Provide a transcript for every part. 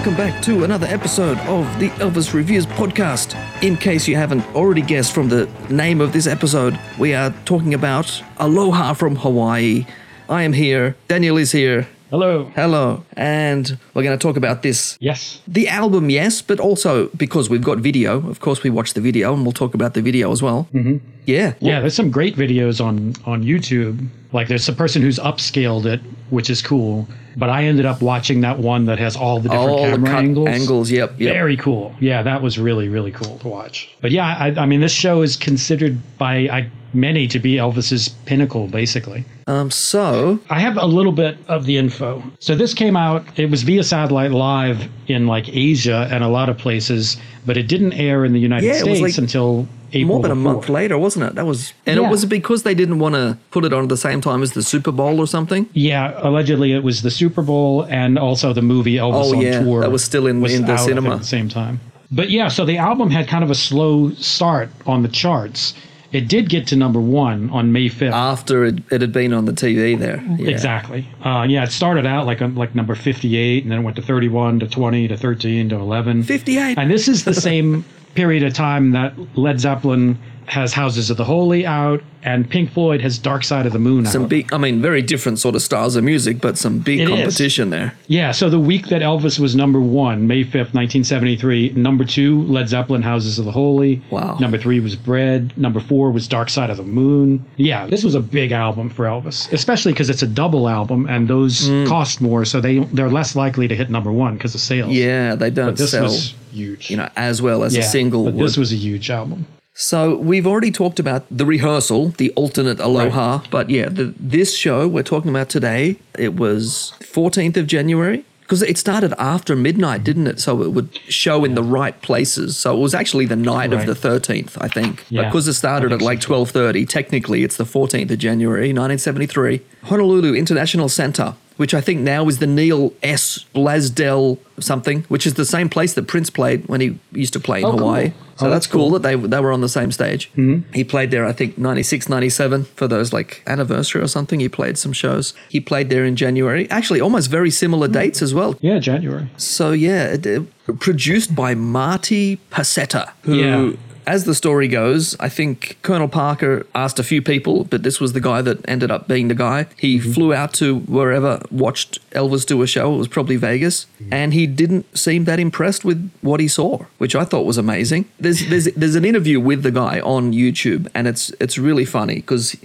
Welcome back to another episode of the Elvis Reviews podcast. In case you haven't already guessed from the name of this episode, we are talking about Aloha from Hawaii. I am here, Daniel is here. Hello. Hello, and we're going to talk about this. Yes. The album, yes, but also because we've got video. Of course, we watched the video, and we'll talk about the video as well. Mm-hmm. Yeah. Yeah, there's some great videos on on YouTube. Like there's a person who's upscaled it, which is cool. But I ended up watching that one that has all the different All the camera cut angles. angles, yep, yep. Very cool. Yeah, that was really really cool to watch. But yeah, I, I mean, this show is considered by I, many to be Elvis's pinnacle, basically. Um. So I have a little bit of the info. So this came out, it was via satellite live in like Asia and a lot of places, but it didn't air in the United Yeah, States like until April. more than a month later, wasn't it? That was, and it was because they didn't want to put it on at the same time as the Super Bowl or something. Yeah, allegedly it was the Super Bowl and also the movie Elvis Oh, on yeah, tour. that was still in- in the out, cinema. at the same time. But yeah, so the album had kind of a slow start on the charts. It did get to number one on May fifth. After it, it had been on the TV there. Yeah. Exactly. Uh, yeah, it started out like um, like number fifty-eight, and then it went to thirty-one, to twenty, to thirteen, to eleven. 58. And this is the same period of time that Led Zeppelin has Houses of the Holy out, and Pink Floyd has Dark Side of the Moon Some out. big, I mean, very different sort of styles of music, but some big It is. competition there. Yeah, so the week that Elvis was number one, May 5th, 1973, number two, Led Zeppelin, Houses of the Holy. Wow. Number three was Bread. Number four was Dark Side of the Moon. Yeah, this was a big album for Elvis, especially because it's a double album and those Mm. cost more, so they, they're less likely to hit number one because of sales. Yeah, they don't But this sell, was huge. you know, as well as yeah, a single But would. this was a huge album. So we've already talked about the rehearsal, the alternate Aloha, but yeah, the, this show we're talking about today, it was 14th of January because it started after midnight, didn't it? So it would show in the right places. So it was actually the night Right. of the 13th, I think. Yeah, because it started at like 12:30, technically it's the 14th of January, 1973. Honolulu International Center, which I think now is the Neal S. Blaisdell something, which is the same place that Prince played when he used to play in Oh, cool. So Oh, that's that's cool cool. that they they were on the same stage. Mm-hmm. He played there, I think, 96, 97 for those like anniversary or something. He played some shows. He played there in January. Actually, almost very similar dates as well. Yeah, January. So yeah, it, it- produced by Marty Pasetta, who. Yeah. As the story goes, I think Colonel Parker asked a few people, but this was the guy that ended up being the guy. He mm-hmm. flew out to wherever, watched Elvis do a show. It was probably Vegas, mm-hmm. and he didn't seem that impressed with what he saw, which I thought was amazing. There's there's there's an interview with the guy on YouTube, and it's it's really funny because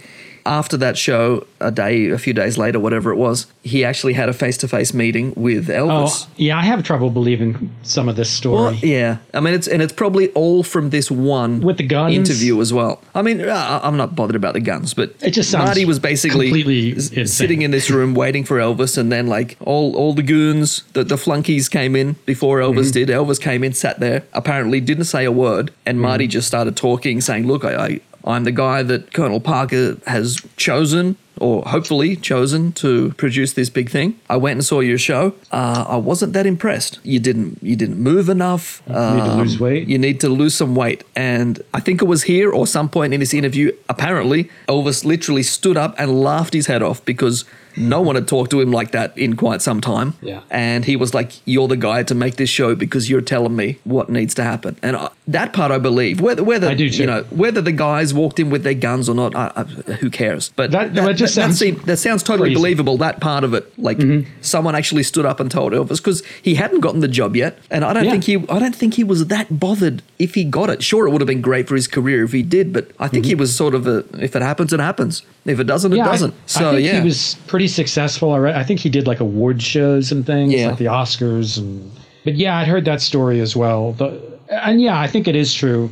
after that show, a day, a few days later, whatever it was, he actually had a face to face meeting with Elvis. Oh, yeah, I have trouble believing some of this story. Well, yeah. I mean, it's and it's probably all from this one With the guns? interview as well. I mean, uh, I'm not bothered about the guns, but It just sounds Marty was basically insane. sitting in this room waiting for Elvis, and then like all all the goons, the the flunkies came in before Mm-hmm. Elvis did. Elvis came in, sat there, apparently didn't say a word, and Mm-hmm. Marty just started talking, saying, "Look, I." I I'm the guy that Colonel Parker has chosen, or hopefully chosen, to produce this big thing. I went and saw your show. Uh, I wasn't that impressed. You didn't. You didn't move enough. You need to lose weight. You need to lose some weight. And I think it was here or some point in this interview, apparently, Elvis literally stood up and laughed his head off because no one had talked to him like that in quite some time. Yeah. And he was like, You're the guy to make this show because you're telling me what needs to happen. And I, that part I believe. Whether, whether I do too. you know, whether the guys walked in with their guns or not, I, I, who cares? But That- that just sounds seem- that sounds totally crazy. believable, that part of it. Like mm-hmm. someone actually stood up and told Elvis because he hadn't gotten the job yet. And I don't Yeah. think he I don't think he was that bothered if he got it. Sure, it would have been great for his career if he did, but I think he mm-hmm. was sort of a if it happens, it happens. If it doesn't, it doesn't. I, so think yeah. he was pretty successful. I I think he did like award shows and things, Yeah. like the Oscars, and but yeah, I'd heard that story as well. The, and yeah, I think it is true.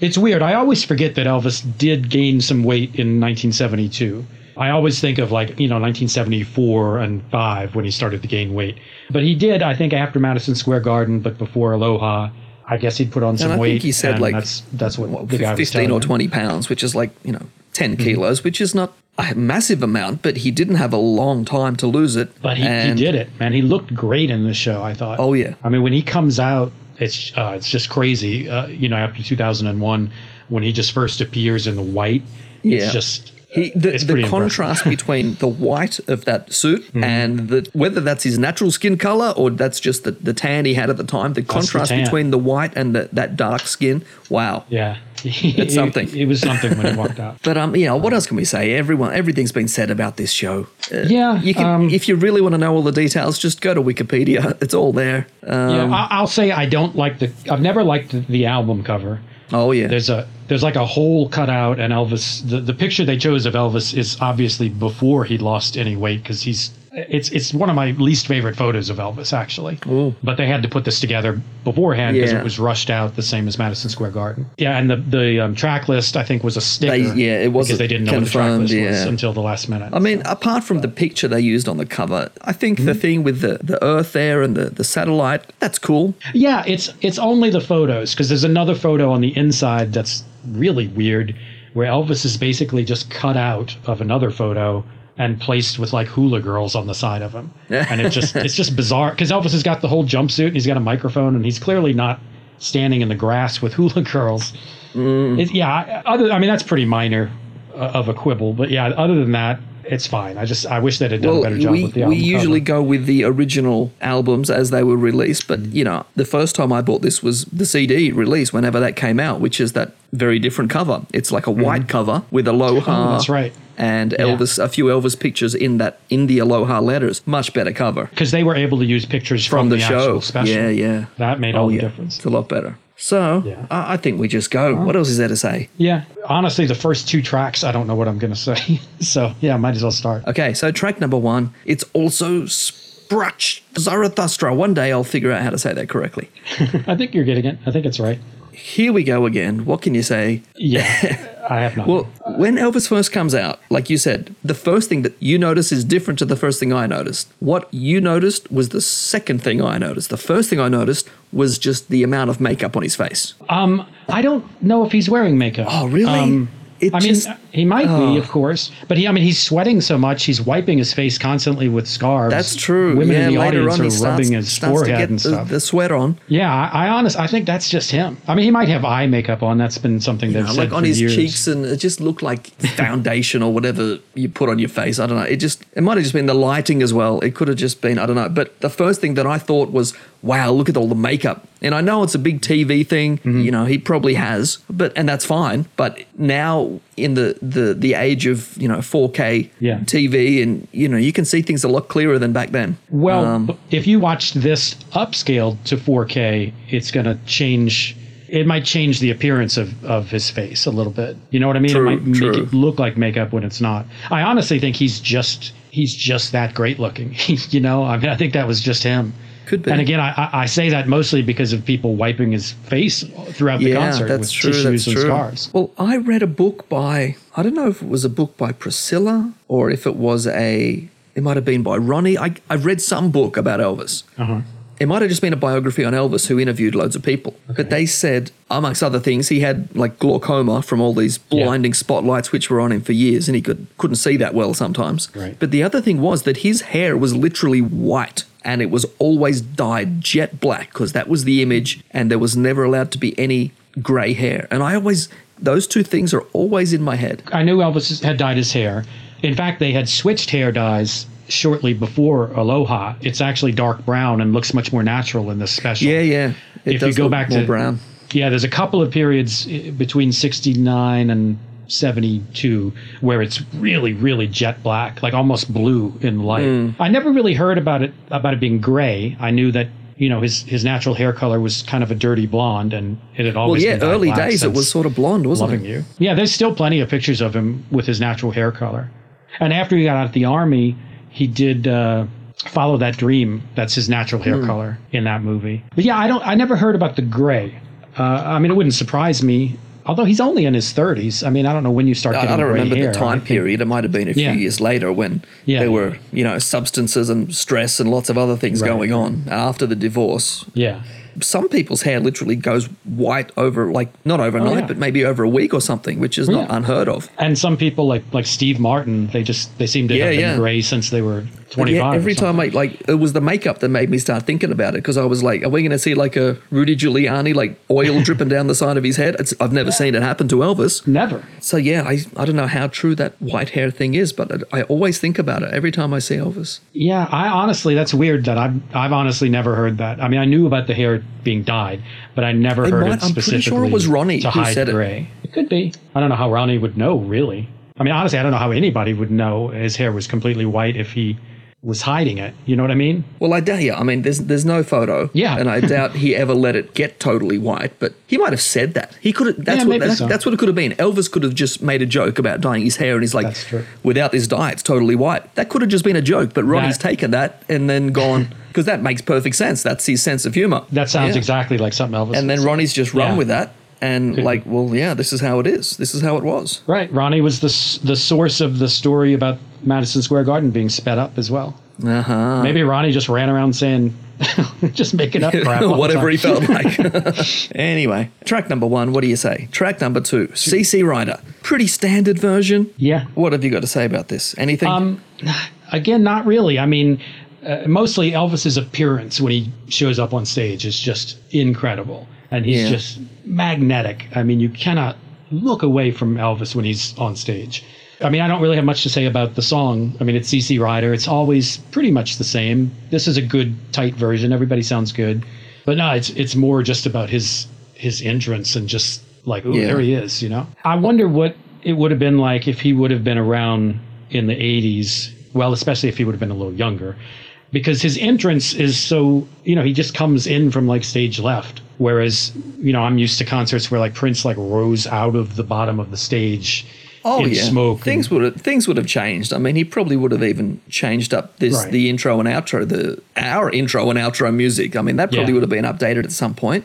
It's weird. I always forget that Elvis did gain some weight in 1972. I always think of like, you know, 1974 and 5 when he started to gain weight. But he did, I think, after Madison Square Garden, but before Aloha. I guess he'd put on some I think weight. he said, like, that's that's what, what, the guy was 15 telling or him. 20 pounds, which is like, you know, 10 mm-hmm. kilos, which is not a massive amount, but he didn't have a long time to lose it. But he, he did it, man. He looked great in the show. I thought. Oh, yeah. I mean, when he comes out, it's uh, it's just crazy. Uh, you know, after 2001, when he just first appears in the white, Yeah. it's just He, the, the contrast between the white of that suit and the whether that's his natural skin color or that's just the, the tan he had at the time, the contrast tan. between the white and the, that dark skin, wow. Yeah, It's something. It, was something when he walked out. But um, you know, what else can we say? Everyone, everything's been said about this show. Uh, Yeah, you can, um, if you really want to know all the details, just go to Wikipedia. It's all there. Um, yeah, I, I'll say I don't like the. I've never liked the, the album cover. oh yeah, There's a there's like a hole cut out, and Elvis. The, the picture they chose of Elvis is obviously before he lost any weight because he's. It's it's one of my least favorite photos of Elvis actually. Ooh. But they had to put this together beforehand because Yeah. it was rushed out the same as Madison Square Garden. Yeah, and the the um, track list I think was a sticker. yeah, it wasn't because they didn't know what the track list was until the last minute. I mean, apart from the picture they used on the cover, I think Hmm? the thing with the, the Earth there and the, the satellite, that's cool. Yeah, it's it's only the photos because there's another photo on the inside that's really weird, where Elvis is basically just cut out of another photo and placed with like hula girls on the side of him, and it just it's just bizarre because Elvis has got the whole jumpsuit and he's got a microphone and he's clearly not standing in the grass with hula girls. It, yeah, I- other I mean that's pretty minor uh, of a quibble, but yeah, other than that. It's fine. I just I wish they'd have done Well, a better job we, with the album. we usually cover. go with the original albums as they were released, but Hmm. you know, the first time I bought this was the CD release whenever that came out, which is that very different cover. It's like a white cover with a Hmm. Oh, that's right. And Elvis, a few Elvis pictures in that in the aloha letters. Much better cover because they were able to use pictures from, from, the, actual show. special. Yeah, yeah. That made Oh, all the yeah. difference. It's a lot better. So Yeah. I, I think we just go. What else is there to say? Yeah, honestly, the first two tracks, I don't know what I'm going to say. so yeah, might as well start. Okay, so track number one. It's also Sprach Zarathustra. One day I'll figure out how to say that correctly. I think you're getting it. I think it's right. Here we go again. What can you say? Yeah, I have not. Well, when Elvis first comes out, like you said, the first thing that you notice is different to the first thing I noticed. What you noticed was the second thing I noticed. The first thing I noticed was just the amount of makeup on his face. um, I don't know if he's wearing makeup. Oh, really? Um, It I mean, he might Oh. be, of oh. course, but he, I mean, he's sweating so much, he's wiping his face constantly with scarves. That's true. Women yeah, in the audience are starts, rubbing his forehead and stuff. the sweat on. yeah, I, I honest, I think that's just him. I mean, he might have eye makeup on. That's been something they've know, said like on his years. cheeks, and it just looked like foundation or whatever you put on your face. I don't know. It just it might have just been the lighting as well. It could have just been I don't know. But the first thing that I thought was, wow, look at all the makeup. And I know it's a big TV thing. Mm-hmm. You know, he probably has, but and that's fine. But now in the the the age of you know 4K Yeah. TV, and you know you can see things a lot clearer than back then. Well, Um, if you watch this upscaled to 4K, it's going to change. It might change the appearance of, of his face a little bit. You know what I mean? True, it might make it look like makeup when it's not. I honestly think he's just he's just that great looking. you know, I mean, I think that was just him. Could be. And again, I, I- say that mostly because of people wiping his face throughout the yeah, concert that's with true. tissues That's and true. scars. Well, I read a book by I don't know if it was a book by Priscilla or if it was a it might have been by Ronnie. I I read some book about Elvis. Uh-huh. It might have just been a biography on Elvis who interviewed loads of people. But they said, amongst other things, he had like glaucoma from all these Yeah. blinding spotlights which were on him for years and he could couldn't see that well sometimes. Right. But the other thing was that his hair was literally white and it was always dyed jet black because that was the image and there was never allowed to be any grey hair. And I always those two things are always in my head. I knew Elvis had dyed his hair. In fact, they had switched hair dyes shortly before Aloha. It's actually dark brown and looks much more natural in this special. Yeah, yeah. It if you go look back more to brown. yeah, there's a couple of periods eh, between 69 and 72 where it's really really jet black like almost blue in light. Hmm. i never really heard about it about it being gray. I knew that you know his his natural hair color was kind of a dirty blonde and it had Well, always yeah, been dyed early black days it was sort of blonde, wasn't loving it? you. Yeah there's still plenty of pictures of him with his natural hair color. And after he got out of the army he did uh follow that dream. That's his natural hair color in that movie. But yeah i don't i never heard about the gray. Uh, i mean it wouldn't surprise me although he's only in his 30s i mean i don't know when you start getting I don't remember hair. the time period. It might have been a few Yeah. years later when Yeah. there were, you know, substances and stress and lots of other things Right. going on after the divorce. yeah some people's hair literally goes white over like not overnight, Oh, yeah. but maybe over a week or something, which is oh, not Yeah. unheard of. And some people like like Steve Martin, they just they seem to have been gray since they were twenty Yeah, every time I like it was the makeup that made me start thinking about it because I was like, are we going to see like a Rudy Giuliani like oil dripping down the side of his head? It's, I've never seen it happen to Elvis. never. So yeah, I I don't know how true that white hair thing is, but I, I always think about it every time I see Elvis. Yeah, I honestly that's weird that I've I've honestly never heard that. I mean, I knew about the hair being dyed, but I never It heard might- it I'm pretty sure it was Ronnie to who said it. It could be. I don't know how Ronnie would know really. I mean, honestly, I don't know how anybody would know his hair was completely white if he was hiding it. You know what I mean? Well, I doubt. Yeah, I mean, there's there's no photo. Yeah. and I doubt he ever let it get totally white. But he might have said that. He could have. That's Yeah, what so. that's what it could have been. Elvis could have just made a joke about dyeing his hair, and he's like, "Without this dye, it's totally white." That could have just been a joke. But Ronnie's That- taken that and then gone because that makes perfect sense. That's his sense of humor. That sounds Yeah. exactly like something Elvis. And then. Ronnie's just run Yeah. with that. And Could like, well, yeah, this is how it is. This is how it was. right, Ronnie was the the source of the story about Madison Square Garden being sped up as well. Uh huh. Maybe Ronnie just ran around saying, just making up crap. Whatever he felt like. anyway, track number one. What do you say? Track number two. CC Rider. Pretty standard version. Yeah. What have you got to say about this? Anything? Um, again, not really. I mean, uh, mostly Elvis's appearance when he shows up on stage is just incredible, and he's Yeah. just magnetic. I mean, you cannot look away from Elvis when he's on stage. I mean, I don't really have much to say about the song. I mean, it's CC Rider. It's always pretty much the same. This is a good, tight version. Everybody sounds good, but no, it's it's more just about his his entrance and just like, oh, Yeah. there he is. You know, I wonder what it would have been like if he would have been around in the 80s well especially if he would have been a little younger because his entrance is so you know he just comes in from like stage left whereas you know i'm used to concerts where like prince like rose out of the bottom of the stage oh in yeah. smoke Things and- would have things would have changed. I mean, he probably would have even changed up this Right. the intro and outro, the our intro and outro music. I mean, that probably Yeah. would have been updated at some point.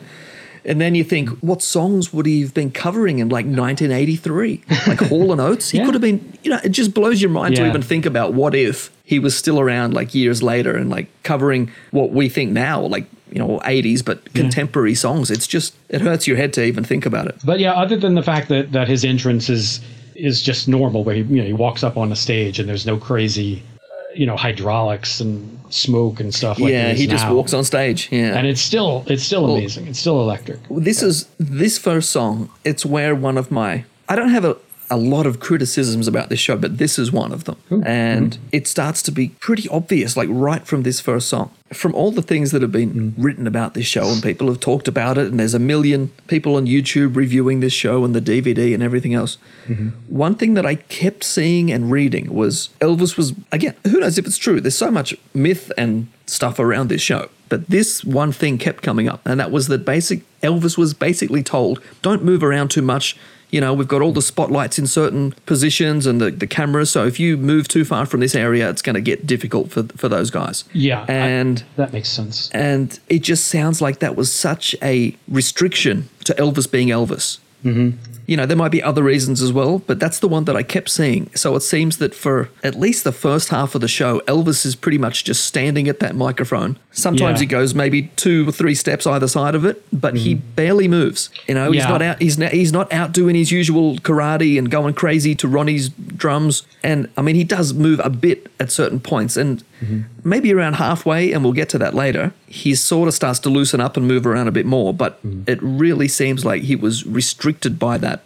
And then you think, what songs would he have been covering in like 1983? Like Hall and Oates? He Yeah. could have been, you know, it just blows your mind to even think about what if he was still around like years later and like covering what we think now, like, you know, 80s, but contemporary songs. It's just, it hurts your head to even think about it. but yeah other than the fact that that his entrance is is just normal where he you know he walks up on the stage and there's no crazy uh, you know hydraulics and smoke and stuff like yeah, he just walks on stage. Yeah. and it's still it's still amazing. It's still electric. this is this first song it's where one of my i don't have a, a lot of criticisms about this show but this is one of them. And it starts to be pretty obvious like right from this first song from all the things that have been written about this show and people have talked about it and there's a million people on youtube reviewing this show and the dvd and everything else mm-hmm. one thing that i kept seeing and reading was elvis was again who knows if it's true there's so much myth and stuff around this show but this one thing kept coming up, and that was that basic Elvis was basically told, "Don't move around too much." You know, we've got all the spotlights in certain positions and the, the cameras. So if you move too far from this area, it's going to get difficult for for those guys. yeah I- and that makes sense and it just sounds like that was such a restriction to Elvis being Elvis. Mm-hmm. You know, there might be other reasons as well, but that's the one that I kept seeing. So it seems that for at least the first half of the show, Elvis is pretty much just standing at that microphone. Sometimes Yeah. he goes maybe two or three steps either side of it, but he barely moves. You know, he's Mm-hmm. Not out. He's not, he's not out doing his usual karate and going crazy to Ronnie's drums. And I mean, he does move a bit at certain points, and Mm-hmm. maybe around halfway, and we'll get to that later. He sort of starts to loosen up and move around a bit more, but Mm-hmm. it really seems like he was restricted by that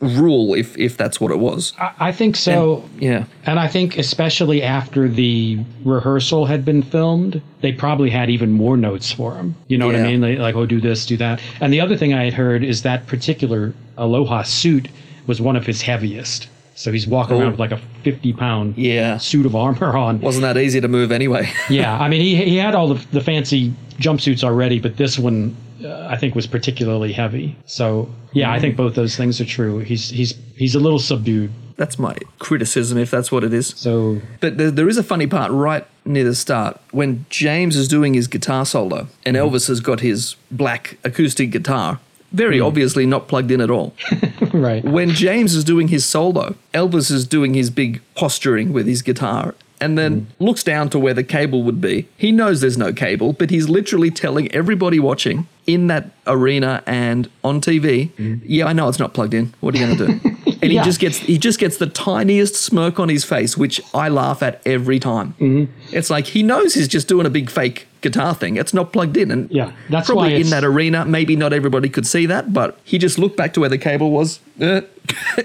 rule, if if that's what it was. I, I think so Yeah. And I think especially after the rehearsal had been filmed, they probably had even more notes for him. You know what I mean? They, like, oh, do this, do that. And the other thing I had heard is that particular Aloha suit was one of his heaviest. So he's walking Oh. around with like a 50 pound Yeah. suit of armor on. Wasn't that easy to move anyway? yeah, I mean, he, he had all the, the fancy jumpsuits already, but this one uh, I think was particularly heavy. So yeah, I think both those things are true. He's he's he's a little subdued. that's my criticism, if that's what it is. So But there, there is a funny part right near the start when James is doing his guitar solo and mm-hmm. Elvis has got his black acoustic guitar, very mm-hmm. obviously not plugged in at all. right. when James is doing his solo, Elvis is doing his big posturing with his guitar and then mm-hmm. looks down to where the cable would be. He knows there's no cable, but he's literally telling everybody watching in that arena and on TV. Yeah, I know it's not plugged in. What are you going to do? And he Yeah. just gets he just gets the tiniest smirk on his face, which I laugh at every time. Mm-hmm. It's like he knows he's just doing a big fake guitar thing. It's not plugged in, and Yeah, that's why probably in that arena. Maybe not everybody could see that, but he just looked back to where the cable was. Eh.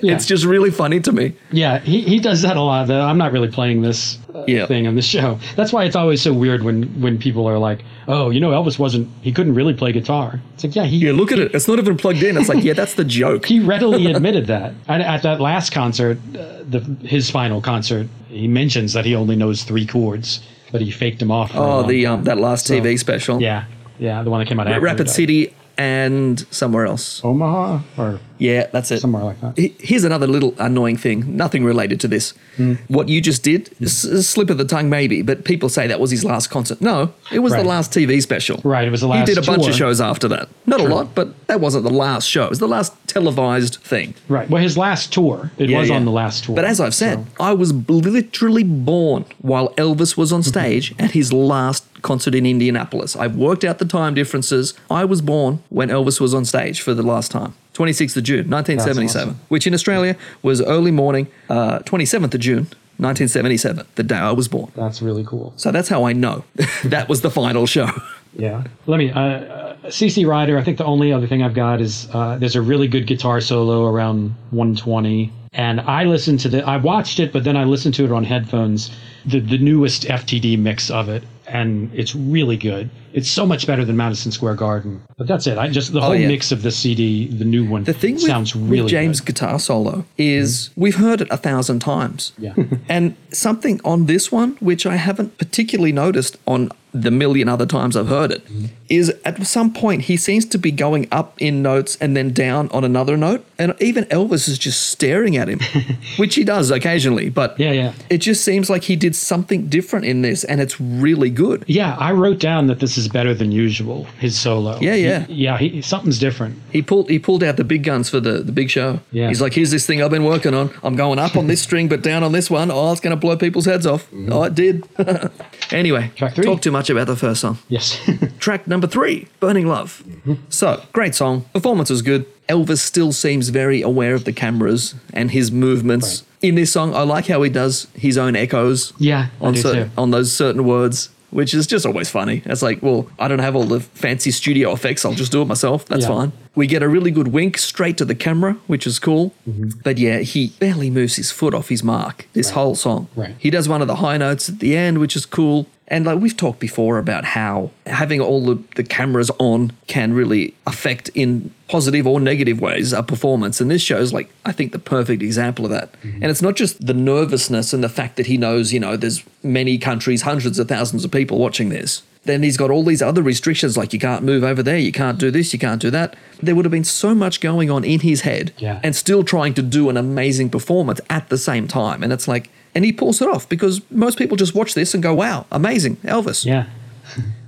Yeah. it's just really funny to me. Yeah, he, he does that a lot. Though I'm not really playing this uh, Yeah. thing on the show. That's why it's always so weird when when people are like, "Oh, you know, Elvis wasn't. He couldn't really play guitar." It's like, yeah, he Yeah, look at it. It's not even plugged in. It's like, yeah, that's the joke. he readily admitted that. And at that last concert, uh, the his final concert, he mentions that he only knows three chords, but he faked him off. Oh, the um, that last So, TV special. Yeah, yeah, the one that came out. Rapid. City and somewhere else. Omaha, or Yeah, that's it. somewhere like that. Here's another little annoying thing, nothing related to this. Hmm. What you just did, a slip of the tongue maybe, but people say that was his last concert. No, it was Right. the last TV special. Right, it was the last He did a bunch of shows after that. Not a lot, but that wasn't the last show. It was the last televised thing. Right. Well, his last tour. It Yeah, was yeah. on the last tour. But as I've said, so- I was literally born while Elvis was on stage at his last concert in Indianapolis. I've worked out the time differences. I was born when Elvis was on stage for the last time. 26th of June, 1977, awesome. which in Australia was early morning, uh, 27th of June, 1977, the day I was born. that's really cool. So that's how I know that was the final show. Yeah. Let me. Uh, uh, CC Rider. I think the only other thing I've got is uh, there's a really good guitar solo around 120, and I listened to the. I watched it, but then I listened to it on headphones. The the newest FTD mix of it, and it's really good. It's so much better than Madison Square Garden. But that's it. I just the oh, whole Oh, yeah. mix of the CD, the new one, The thing sounds with really James' good. guitar solo is mm-hmm. we've heard it a thousand times. Yeah. and something on this one, which I haven't particularly noticed on the million other times I've heard it, mm-hmm. is at some point he seems to be going up in notes and then down on another note. And even Elvis is just staring at him, which he does occasionally. But Yeah, yeah. it just seems like he did something different in this and it's really good. Yeah, I wrote down that this is better than usual. His solo. Yeah, yeah. He- yeah, he, something's different. He pulled he pulled out the big guns for the, the big show. Yeah. He's like, here's this thing I've been working on. I'm going up on this string, but down on this one. Oh, it's going to blow people's heads off. Oh, it did. anyway, Mm-hmm. Track three. talk too much about the first song. Yes. Track number three, Burning Love. So, great song. Performance was good. Elvis still seems very aware of the cameras and his movements. In this song, I like how he does his own echoes Yeah, on, cer- on those certain words, which is just always funny. It's like, well, I don't have all the fancy studio effects. I'll just do it myself. That's Yeah. fine. We get a really good wink straight to the camera, which is cool. Mm-hmm. But yeah, he barely moves his foot off his mark this whole song. Right. He does one of the high notes at the end, which is cool. And like we've talked before about how having all the, the cameras on can really affect in positive or negative ways a performance. And this shows like I think the perfect example of that. Mm-hmm. And it's not just the nervousness and the fact that he knows, you know, there's many countries, hundreds of thousands of people watching this. Then he's got all these other restrictions like you can't move over there, you can't do this, you can't do that. There would have been so much going on in his head Yeah. and still trying to do an amazing performance at the same time. And it's like, and he pulls it off because most people just watch this and go, wow, amazing, Elvis. yeah.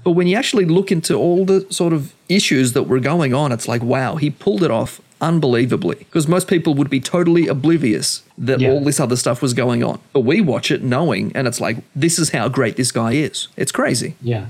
But when you actually look into all the sort of issues that were going on, it's like, wow, he pulled it off unbelievably. Because most people would be totally oblivious that Yeah. all this other stuff was going on. But we watch it knowing, and it's like, this is how great this guy is. It's crazy. Yeah.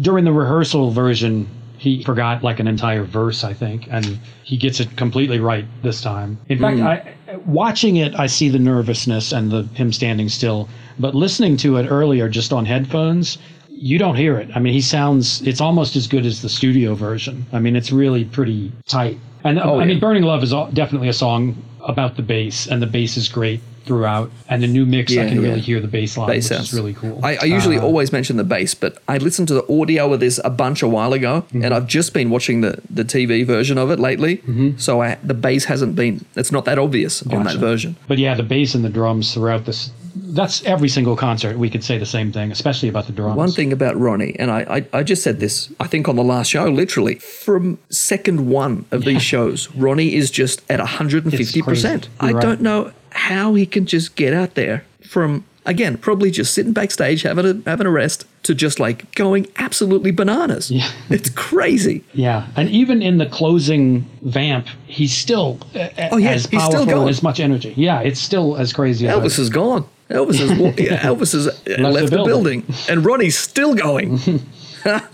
During the rehearsal version, he forgot like an entire verse, I think, and he gets it completely right this time. In fact, mm. I watching it, I see the nervousness and the him standing still, but listening to it earlier just on headphones, you don't hear it. I mean, he sounds it's almost as good as the studio version. I mean, it's really pretty tight. And Oh, I mean. Burning Love is definitely a song about the bass, and the bass is great throughout. And the new mix, I can yeah. really hear the bass line, Bass which sounds is really cool. I, I usually Uh, always mention the bass, but I listened to the audio of this a bunch a while ago, Mm-hmm. and I've just been watching the, the TV version of it lately. So I, the bass hasn't been, it's not that obvious on that Mm-hmm. Version. But yeah, the bass and the drums throughout this. That's every single concert. We could say the same thing, especially about the drums. One thing about Ronnie, and I, I, I just said this, I think on the last show, literally, from second one of these shows, Ronnie is just at 150%. I right. don't know how he can just get out there from, again, probably just sitting backstage having a, having a rest to just like going absolutely bananas. Yeah. It's crazy. Yeah, and even in the closing vamp, he's still uh, Oh, yeah, as he's still going. as much energy. Yeah, it's still as crazy as Elvis is gone. Elvis has yeah, Elvis has uh, left, the, the building. building. and Ronnie's still going.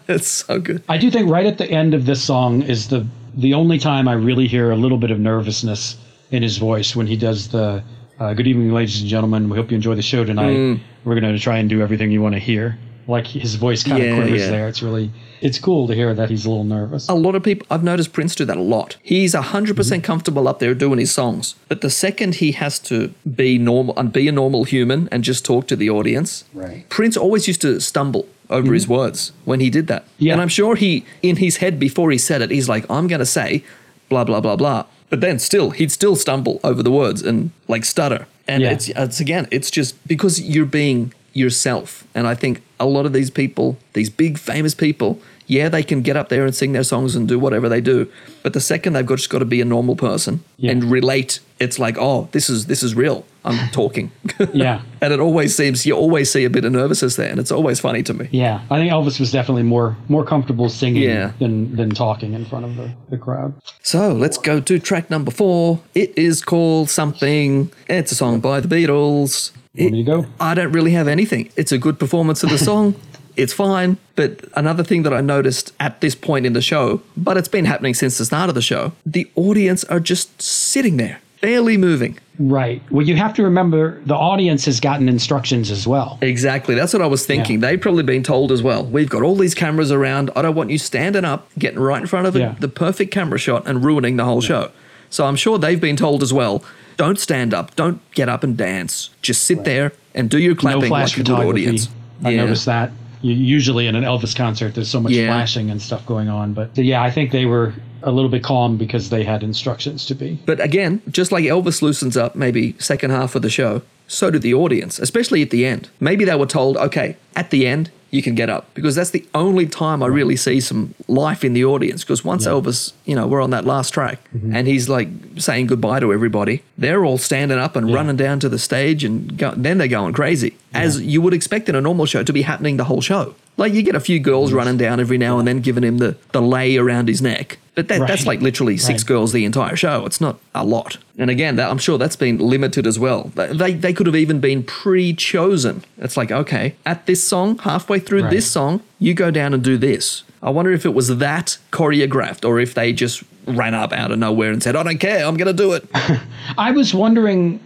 it's so good. I do think right at the end of this song is the the only time I really hear a little bit of nervousness in his voice when he does the uh, "Good evening, ladies and gentlemen. We hope you enjoy the show tonight. Mm. We're going to try and do everything you want to hear." Like his voice kind of Yeah, quivers yeah. there. It's really it's cool to hear that he's a little nervous. A lot of people, I've noticed Prince do that a lot. He's 100% Mm-hmm. comfortable up there doing his songs. But the second he has to be normal and be a normal human and just talk to the audience, Right. Prince always used to stumble over his words when he did that. Yeah. And I'm sure he, in his head before he said it, he's like, I'm going to say blah, blah, blah, blah. But then still, he'd still stumble over the words and like stutter. And Yeah. it's, it's again, it's just because you're being yourself. And I think a lot of these people, these big famous people, yeah, they can get up there and sing their songs and do whatever they do. But the second they've got just got to be a normal person Yeah. and relate, it's like, oh, this is this is real. I'm talking. Yeah. and it always seems you always see a bit of nervousness there, and it's always funny to me. Yeah, I think Elvis was definitely more more comfortable singing Yeah. than than talking in front of the, the crowd. So let's go to track number four. It is called something. It's a song by the Beatles. Me to go? I don't really have anything. It's a good performance of the song. it's fine. But another thing that I noticed at this point in the show, but it's been happening since the start of the show, the audience are just sitting there, barely moving. Right. Well, you have to remember the audience has gotten instructions as well. Exactly. That's what I was thinking. Yeah. They've probably been told as well. We've got all these cameras around. I don't want you standing up, getting right in front of it, Yeah. the perfect camera shot and ruining the whole show. So I'm sure they've been told as well. Don't stand up. Don't get up and dance. Just sit there and do your No clapping flash like a good audience. I Yeah. noticed that. Usually in an Elvis concert, there's so much Yeah. flashing and stuff going on. But yeah, I think they were a little bit calm because they had instructions to be. But again, just like Elvis loosens up maybe second half of the show, so did the audience, especially at the end. Maybe they were told, okay, at the end, you can get up. Because that's the only time I really see some life in the audience. Because once Elvis, you know, we're on that last track mm-hmm. and he's like saying goodbye to everybody, they're all standing up and running down to the stage and go, then they're going crazy, as you would expect in a normal show to be happening the whole show. Like you get a few girls running down every now and then, giving him the, the lei around his neck. But that, that's like literally six Right. girls the entire show. It's not a lot. And again, that, I'm sure that's been limited as well. They, they could have even been pre-chosen. It's like, okay, at this song, halfway through Right. this song, you go down and do this. I wonder if it was that choreographed or if they just ran up out of nowhere and said, I don't care, I'm going to do it. I was wondering,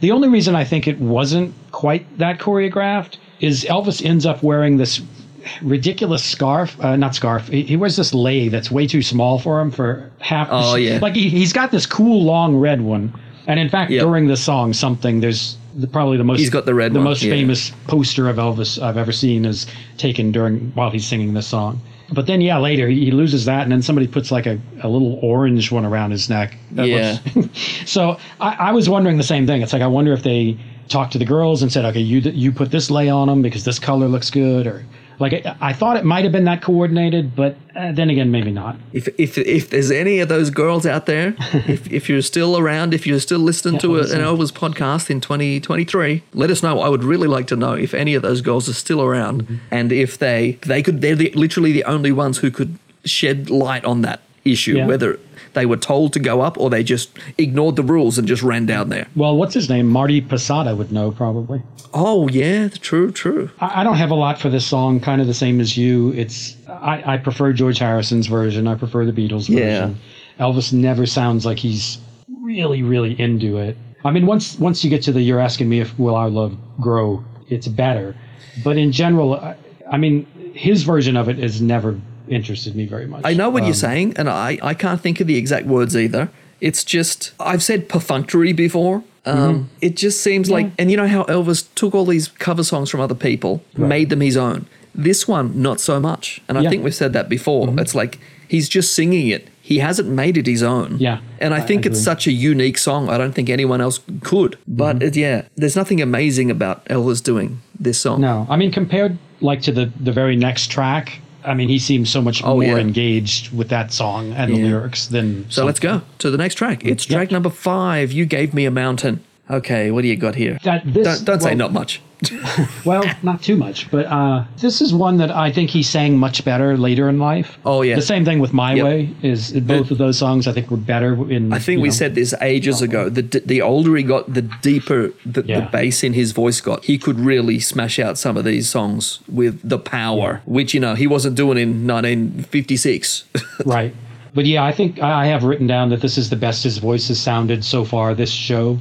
the only reason I think it wasn't quite that choreographed is Elvis ends up wearing this ridiculous scarf, uh, not scarf. He, he wears this lei that's way too small for him for half. Oh, yeah. Like he, he's got this cool long red one, and in fact, Yep. during the song, something there's the, probably the most He's got the red the one, most yeah. famous poster of Elvis I've ever seen is taken during while he's singing this song. But then, yeah, later he, he loses that, and then somebody puts like a, a little orange one around his neck. That Yeah. looks- so I, I was wondering the same thing. It's like I wonder if they talked to the girls and said, "Okay, you you put this lei on them because this color looks good," or like I, I thought it might have been that coordinated, but uh, then again, maybe not. If, if, if there's any of those girls out there, if, if you're still around, if you're still listening to a, an. Elvis podcast in 2023, let us know. I would really like to know if any of those girls are still around Mm-hmm. and if they they could they're the, literally the only ones who could shed light on that issue, Yeah. whether they were told to go up or they just ignored the rules and just ran down there. Well, what's his name? Marty Posada would know probably. Oh yeah, true, true. I, I don't have a lot for this song. Kind of the same as you. It's I, I prefer George Harrison's version. I prefer the Beatles Yeah. version. Elvis never sounds like he's really, really into it. I mean, once once you get to the "You're asking me if will our love grow," it's better. But in general, I, I mean, his version of it is never interested me very much. I know what Um, you're saying, and I, I can't think of the exact words either. It's just, I've said perfunctory before. Um, Mm-hmm. It just seems like, and you know how Elvis took all these cover songs from other people, made them his own. This one, not so much. And I Yeah. Mm-hmm. think we've said that before. It's like he's just singing it. He hasn't made it his own. Yeah, And I I think it's such a unique song. I don't think anyone else could. But Mm-hmm. it, yeah, there's nothing amazing about Elvis doing this song. No, I mean compared like to the the very next track. I mean, he seems so much Oh, more yeah. engaged with that song and the lyrics than. So let's go to the next track. It's track number five. You gave me a mountain. Okay, what do you got here? That this don't don't say not much. well, not too much, but uh, this is one that I think he sang much better later in life. Oh, yeah. The same thing with My Yep. Way is both of those songs I think were better in. I think we know, said this ages ago. The the older he got, the deeper the, the bass in his voice got. He could really smash out some of these songs with the power, which you know he wasn't doing in 1956. right. But yeah, I think I I have written down that this is the best his voice has sounded so far this show.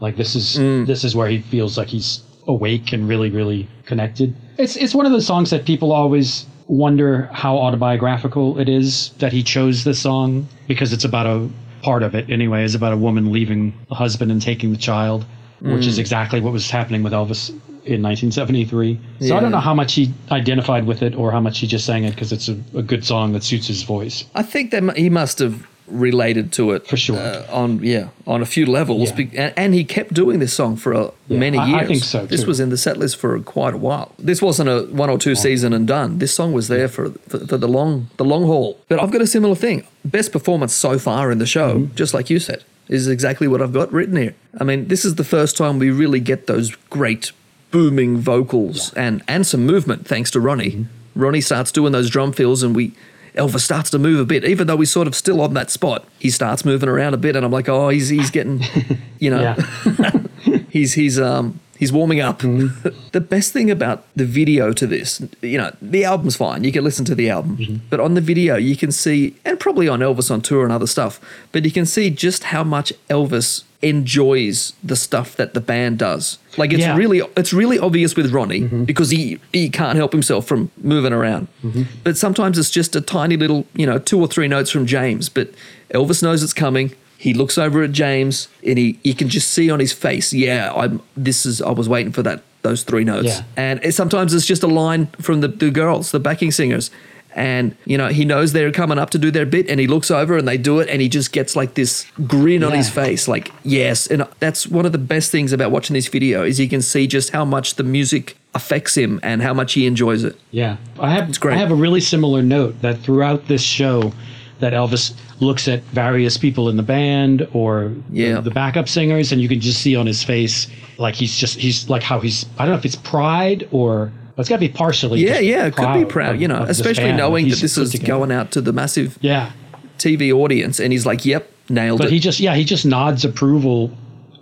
Like this is Mm. this is where he feels like he's awake and really really connected. It's it's one of those songs that people always wonder how autobiographical it is that he chose this song because it's about a part of it anyway is about a woman leaving the husband and taking the child, which Mm. is exactly what was happening with Elvis in 1973. So I don't know how much he identified with it or how much he just sang it because it's a, a good song that suits his voice. I think that he must have related to it For sure. uh, on yeah on a few levels, Yeah. Be- and, and he kept doing this song for uh, many I- I years. think so, This was in the set list for quite a while. This wasn't a one or two season and done. This song was there for, for for the long the long haul. But I've got a similar thing. Best performance so far in the show, Mm-hmm. just like you said, is exactly what I've got written here. I mean, this is the first time we really get those great booming vocals and and some movement thanks to Ronnie. Mm-hmm. Ronnie starts doing those drum fills and we Elvis starts to move a bit, even though he's sort of still on that spot. He starts moving around a bit, and I'm like, oh, he's he's getting, you know. he's he's um he's warming up. Mm-hmm. the best thing about the video to this, you know, the album's fine. You can listen to the album, mm-hmm. but on the video you can see, and probably on Elvis on tour and other stuff, but you can see just how much Elvis enjoys the stuff that the band does. Like it's Yeah. really it's really obvious with Ronnie mm-hmm. because he he can't help himself from moving around. But sometimes it's just a tiny little, you know, two or three notes from James, but Elvis knows it's coming. He looks over at James and he, he can just see on his face, yeah, I'm this is I was waiting for that those three notes. Yeah. And it, sometimes it's just a line from the, the girls, the backing singers. And you know, he knows they're coming up to do their bit and he looks over and they do it and he just gets like this grin on his face like, yes. And that's one of the best things about watching this video is you can see just how much the music affects him and how much he enjoys it. Yeah, I have. It's great. I have a really similar note that throughout this show, that Elvis looks at various people in the band or the- Yeah. the, backup singers, and you can just see on his face like he's just he's like how he's. I don't know if it's pride or it's got to be partially. Yeah, yeah, it could be proud, of- you know, especially knowing that this is together. going out to the massive Yeah, TV audience and he's like, yep, nailed but it. But he just yeah he just nods approval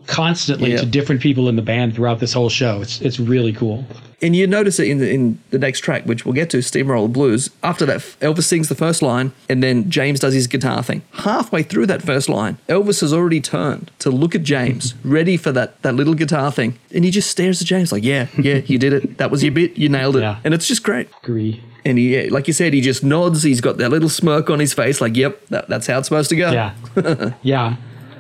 constantly Yeah. to different people in the band throughout this whole show. It's it's really cool. And you notice it in the, in the next track, which we'll get to, Steamroller Blues. After that, Elvis sings the first line, and then James does his guitar thing. Halfway through that first line, Elvis has already turned to look at James, ready for that, that little guitar thing. And he just stares at James like, yeah, yeah, you did it. That was your bit. You nailed it. Yeah. And it's just great. Agree. And he, like you said, he just nods. He's got that little smirk on his face, like, yep, that, that's how it's supposed to go. Yeah, yeah.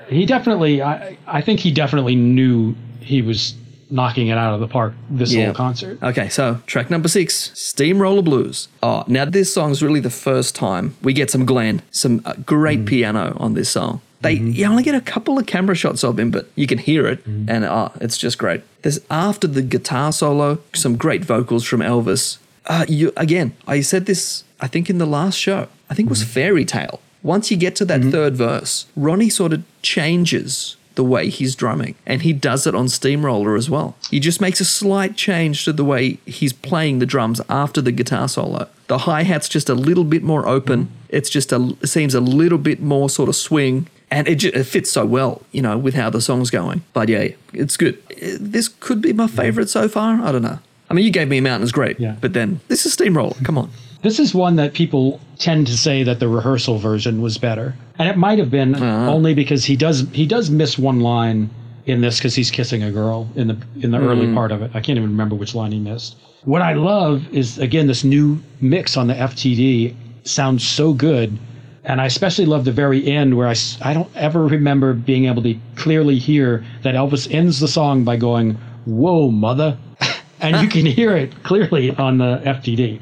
He definitely. I I think he definitely knew he was knocking it out of the park this Yeah. whole concert. Okay, so track number six, Steamroller Blues. Oh, now this song's really the first time we get some Glen, some uh, great Mm. piano on this song. They you only get a couple of camera shots of him, but you can hear it, Mm. and uh, it's just great. There's after the guitar solo, some great vocals from Elvis. Uh, you again, I said this, I think in the last show. I think it was Mm. Fairy Tale. Once you get to Mm-hmm. that third verse, Ronnie sort of changes the way he's drumming, and he does it on Steamroller as well. He just makes a slight change to the way he's playing the drums after the guitar solo. The hi hat's just a little bit more open. It's just a it seems a little bit more sort of swing, and it, ju- it fits so well, you know, with how the song's going. But yeah, it's good. This could be my favorite so far. I don't know. I mean, you gave me Mountains great, Yeah. but then this is Steamroller. Come on. This is one that people tend to say that the rehearsal version was better, and it might have been Uh-huh. only because he does he does miss one line in this because he's kissing a girl in the in the early Mm. part of it. I can't even remember which line he missed. What I love is again this new mix on the FTD sounds so good, and I especially love the very end where I I don't ever remember being able to clearly hear that Elvis ends the song by going "Whoa, mother," and you can hear it clearly on the FTD.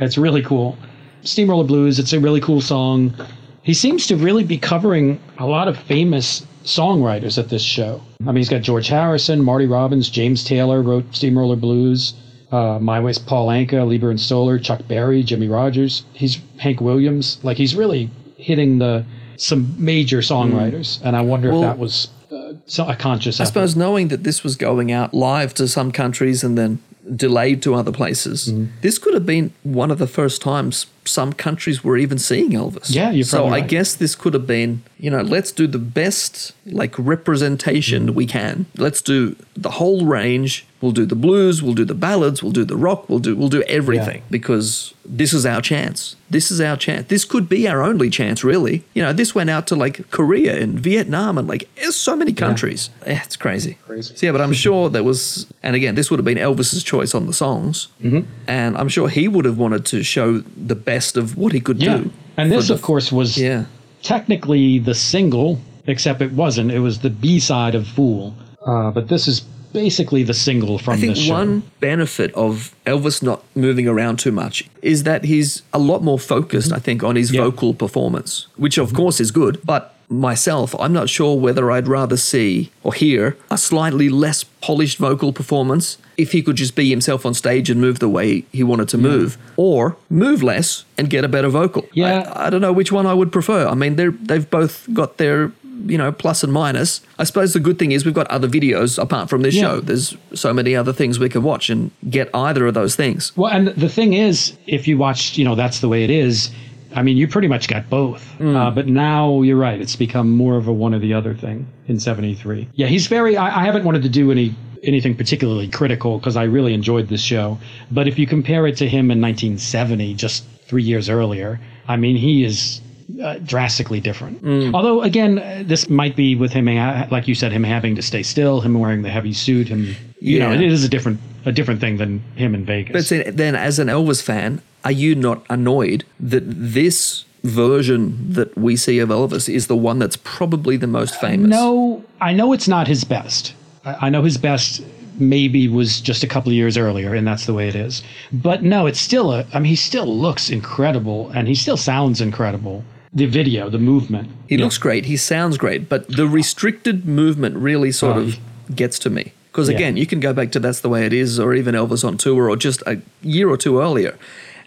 It's really cool. Steamroller Blues, it's a really cool song. He seems to really be covering a lot of famous songwriters at this show. I mean, he's got George Harrison, Marty Robbins, James Taylor wrote Steamroller Blues. Uh, My Way's Paul Anka, Leiber and Stoller, Chuck Berry, Jimmie Rodgers. He's Hank Williams. Like he's really hitting the some major songwriters, and I wonder Well- if that was uh, a conscious I effort. suppose knowing that this was going out live to some countries and then delayed to other places, Mm-hmm. this could have been one of the first times some countries were even seeing Elvis. Yeah, you're so probably I guess this could have been, you know, let's do the best like representation Mm-hmm. we can. Let's do the whole range. We'll do the blues, we'll do the ballads, we'll do the rock, we'll do we'll do everything because this is our chance. This is our chance. This could be our only chance, really. You know, this went out to like Korea and Vietnam and like so many countries. Eh, it's crazy. Crazy. So, yeah, but I'm sure there was, and again, this would have been Elvis's choice on the songs, mm-hmm. and I'm sure he would have wanted to show the best of what he could yeah. do. And this, the- of course, was yeah. technically the single, except it wasn't. It was the B side of Fool. Uh, but this is basically the single from I think this show. one benefit of Elvis not moving around too much is that he's a lot more focused, I think, on his Yeah. vocal performance, which of course is good. But myself, I'm not sure whether I'd rather see or hear a slightly less polished vocal performance if he could just be himself on stage and move the way he wanted to move, or move less and get a better vocal. Yeah. I, I don't know which one I would prefer. I mean, they're they've both got their you know plus and minus. I suppose the good thing is we've got other videos apart from this Yeah. show. There's so many other things we can watch and get either of those things. Well, and the thing is, if you watched, you know, that's the way it is. I mean, you pretty much got both. Mm. Uh, but now you're right; it's become more of a one or the other thing in '73. Yeah, he's very. I, I haven't wanted to do any anything particularly critical because I really enjoyed this show. But if you compare it to him in 1970, just three years earlier, I mean, he is. Uh, drastically different. Mm. Although, again, uh, this might be with him, like you said, him having to stay still, him wearing the heavy suit, him. You know, it is a different a different thing than him in Vegas. But then, as an Elvis fan, are you not annoyed that this version that we see of Elvis is the one that's probably the most famous? No, I know it's not his best. I know his best maybe was just a couple of years earlier, and that's the way it is. But no, it's still a. I mean, he still looks incredible, and he still sounds incredible. The video, the movement. He looks great. He sounds great, but the restricted movement really sort Oh, of gets to me. Because Yeah. again, you can go back to That's the Way It Is, or even Elvis on tour, or just a year or two earlier,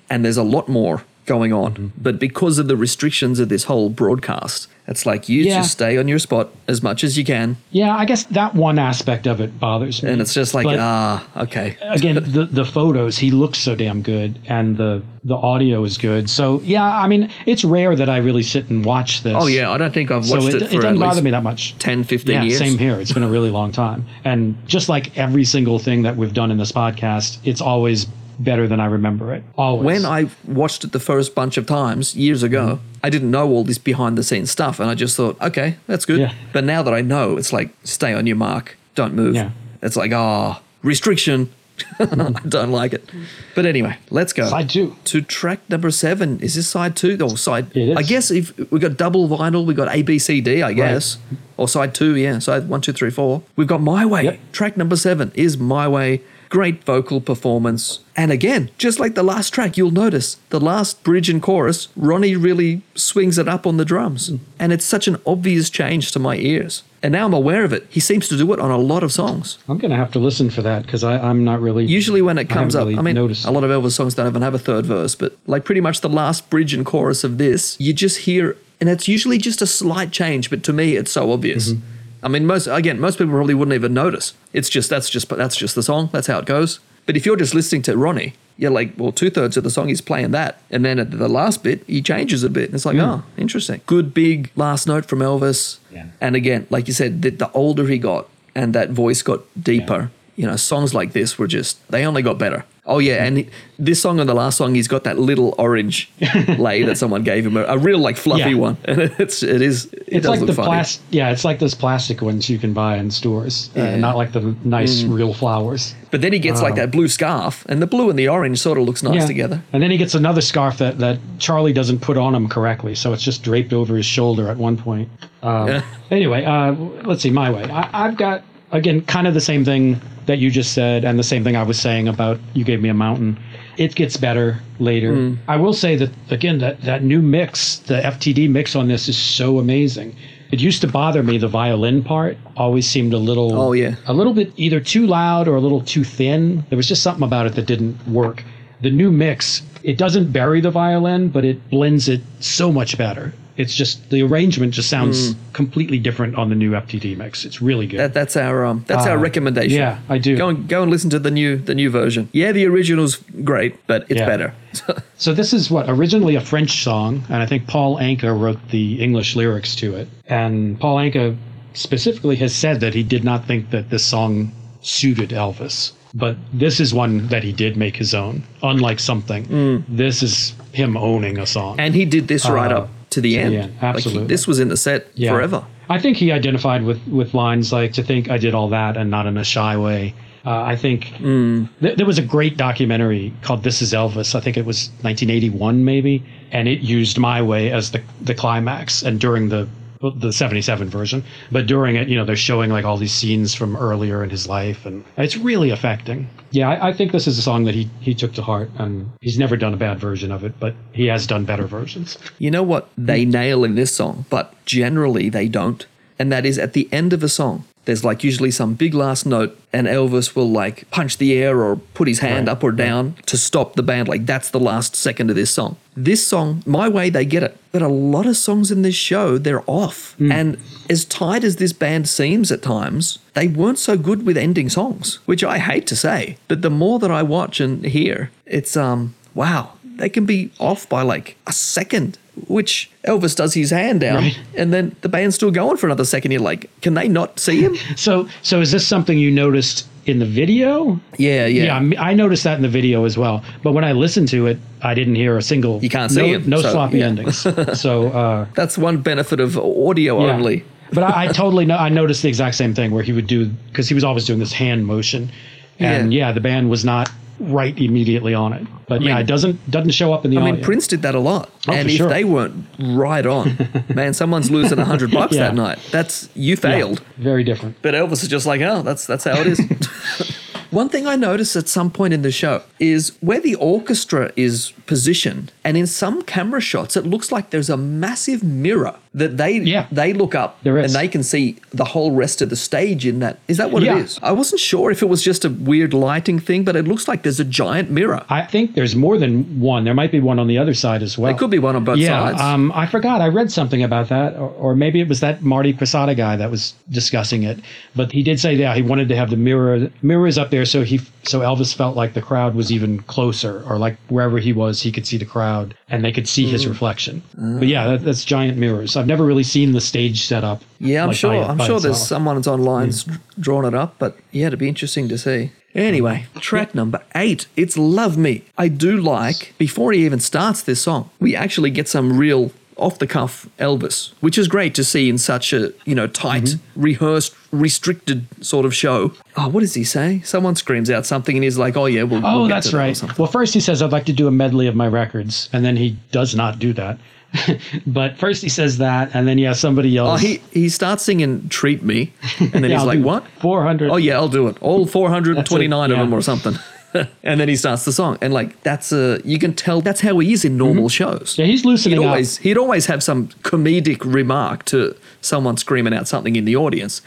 and there's a lot more going on. Mm-hmm. But because of the restrictions of this whole broadcast, it's like you Yeah. just stay on your spot as much as you can, Yeah, I guess that one aspect of it bothers me. and it's just like But- ah, okay. again the the photos he looks so damn good and the the audio is good so yeah i mean it's rare that i really sit and watch this Oh yeah, I don't think I've so watched it, it, it for at doesn't bother least me that much 10, 15 yeah years. same here it's been a really long time and just like every single thing that we've done in this podcast it's always better than i remember it always When I watched it the first bunch of times years ago, Mm-hmm. I didn't know all this behind the scenes stuff, and I just thought, okay, that's good. Yeah. But now that I know, it's like stay on your mark, don't move. Yeah. It's like ah, restriction. I don't like it. But anyway, let's go side two to track number seven. Is this side two or side? It is. I guess if we got double vinyl, we got A B C D. I guess or side two. Yeah, side one two three four. We've got My Way. Yep. Track number seven is My Way. Great vocal performance. And again, just like the last track, you'll notice the last bridge and chorus, Ronnie really swings it up on the drums. And it's such an obvious change to my ears. And now I'm aware of it. He seems to do it on a lot of songs. i'm gonna have to listen for that because i'm not really Usually, when it I comes up, haven't I, mean, noticed. a lot of Elvis songs don't even have a third verse, but like pretty much the last bridge and chorus of this, you just hear, and it's usually just a slight change, but to me, it's so obvious. Mm-hmm. I mean, most again, most people probably wouldn't even notice. It's just that's just that's just the song. That's how it goes. But if you're just listening to Ronnie, you're like, well, two thirds of the song he's playing that, and then at the last bit he changes a bit. And it's like, hmm. oh, interesting. Good big last note from Elvis. Yeah. And again, like you said, the, the older he got and that voice got deeper, you know, songs like this were just, they only got better. Oh, yeah. And this song and the last song, he's got that little orange lei that someone gave him, a, a real, like, fluffy Yeah. one. And it's, it is, it it's does like look the funny. plastic yeah it's like those plastic ones you can buy in stores Yeah. Mm. uh, not like the nice real flowers But then he gets like that blue scarf, and the blue and the orange sort of looks nice Yeah. together. And then he gets another scarf that, that Charlie doesn't put on him correctly, so it's just draped over his shoulder at one point. Um, Yeah. Anyway, uh, let's see, my way. I, I've got, again, kind of the same thing that you just said, and the same thing I was saying about you gave me a mountain. It gets better later. Mm. I will say that, again, that, that new mix, the FTD mix on this is so amazing. It used to bother me, the violin part always seemed a little, Oh, yeah. a little bit either too loud or a little too thin. There was just something about it that didn't work. The new mix, it doesn't bury the violin, but it blends it so much better. It's just the arrangement just sounds Mm. completely different on the new FTD mix. It's really good. That, that's our um, that's our Uh, recommendation. yeah, I do. Go and go and listen to the new the new version. Yeah, the original's great, but it's Yeah. better. So this is what originally a French song, and I think Paul Anka wrote the English lyrics to it. And Paul Anka specifically has said that he did not think that this song suited Elvis. But this is one that he did make his own. Unlike something, this is him owning a song. and he did this right Uh, up to the end. end, Like, he- absolutely. this was in the set Yeah. forever. I think he identified with with lines like "to think I did all that and not in a shy way." Uh, I think Hmm. th- there was a great documentary called "This Is Elvis." I think it was 1981, maybe, and it used "My Way" as the the climax. And during the the 77 version, but during it, you know, they're showing like all these scenes from earlier in his life, and it's really affecting. Yeah, I, I think this is a song that he he took to heart, and he's never done a bad version of it, but he has done better versions. You know what they nail in this song, but generally they don't. And that is at the end of a song, there's like usually some big last note, and Elvis will like punch the air or put his hand Right, up or down to stop the band. Like that's the last second of this song. This song, My Way, they get it. But a lot of songs in this show, they're off. Hmm. And as tight as this band seems at times, they weren't so good with ending songs, which I hate to say. But the more that I watch and hear, it's um wow, they can be off by like a second, which Elvis does his hand down, Right. and then the band's still going for another second. You're like, can they not see him? So, so is this something you noticed in the video? yeah, yeah. Yeah, I noticed that in the video as well. But when I listened to it, I didn't hear a single. You can't no, see him, No so, sloppy yeah. endings. So, uh, That's one benefit of audio yeah. only. but I, I totally know. I noticed the exact same thing where he would do because he was always doing this hand motion, and Yeah. yeah, the band was not right immediately on it. But yeah, mean- it doesn't doesn't show up in the I audio. mean, Prince did that a lot, Oh, and if sure. they weren't right on, man, someone's losing a hundred bucks Yeah. that night. That's you Yeah, failed. very different. But Elvis is just like, oh, that's that's how it is. One thing I noticed at some point in the show is where the orchestra is positioned, and in some camera shots, it looks like there's a massive mirror that they Yeah. they look up and they can see the whole rest of the stage in that. Is that what Yeah. it is? I wasn't sure if it was just a weird lighting thing, but it looks like there's a giant mirror. I think there's more than one. There might be one on the other side as well. There could be one on both yeah, sides. um, I forgot. I read something about that, or, or maybe it was that Marty Pasetta guy that was discussing it. But he did say, yeah, he wanted to have the mirror mirrors up there, so he so Elvis felt like the crowd was even closer, or like wherever he was, he could see the crowd and they could see Mm. his reflection. But yeah, that, that's giant mirrors. I've never really seen the stage set up. Yeah, I'm like, sure. by- I'm by sure there's itself. someone's online's drawn it up, but yeah, it'd be interesting to see. Anyway, track number eight. It's Love Me. I do like, before he even starts this song, we actually get some real off the cuff Elvis, which is great to see in such a, you know, tight, Mm-hmm. rehearsed, restricted sort of show. Oh, what does he say? Someone screams out something and he's like, oh, yeah, we'll, we'll Oh, get that's that right. Well, first he says, I'd like to do a medley of my records. And then he does not do that. but first he says that. And then, yeah, somebody Oh, yells. he, he starts singing Treat Me. And then Yeah, he's I'll like, what? 400. Oh yeah, I'll do it. All 429 of yeah. them or something. and then he starts the song, and like that's a you can tell that's how he is in normal shows. Mm-hmm. Yeah, he's loosening He'd up. he'd always have some comedic remark to someone screaming out something in the audience,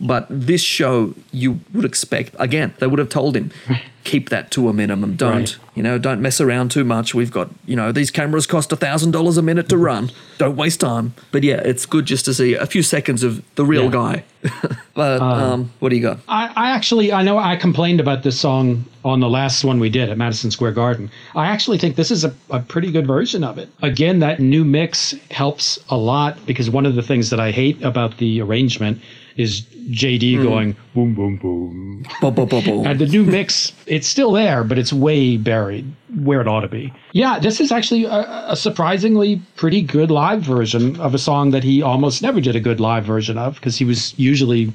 but this show you would expect again they would have told him keep that to a minimum. Don't Right. you know? Don't mess around too much. We've got you know these cameras cost a thousand dollars a minute to Mm-hmm. run. Don't waste time. But yeah, it's good just to see a few seconds of the real Yeah. guy. but um, what do you got? I, I actually, I know I complained about this song on the last one we did at Madison Square Garden. I actually think this is a, a pretty good version of it. Again, that new mix helps a lot because one of the things that I hate about the arrangement is JD Hmm. going boom, boom, boom. Bo- bo- bo- bo. And the new mix, it's still there, but it's way buried where it ought to be. Yeah, this is actually a, a surprisingly pretty good live version of a song that he almost never did a good live version of because he was usually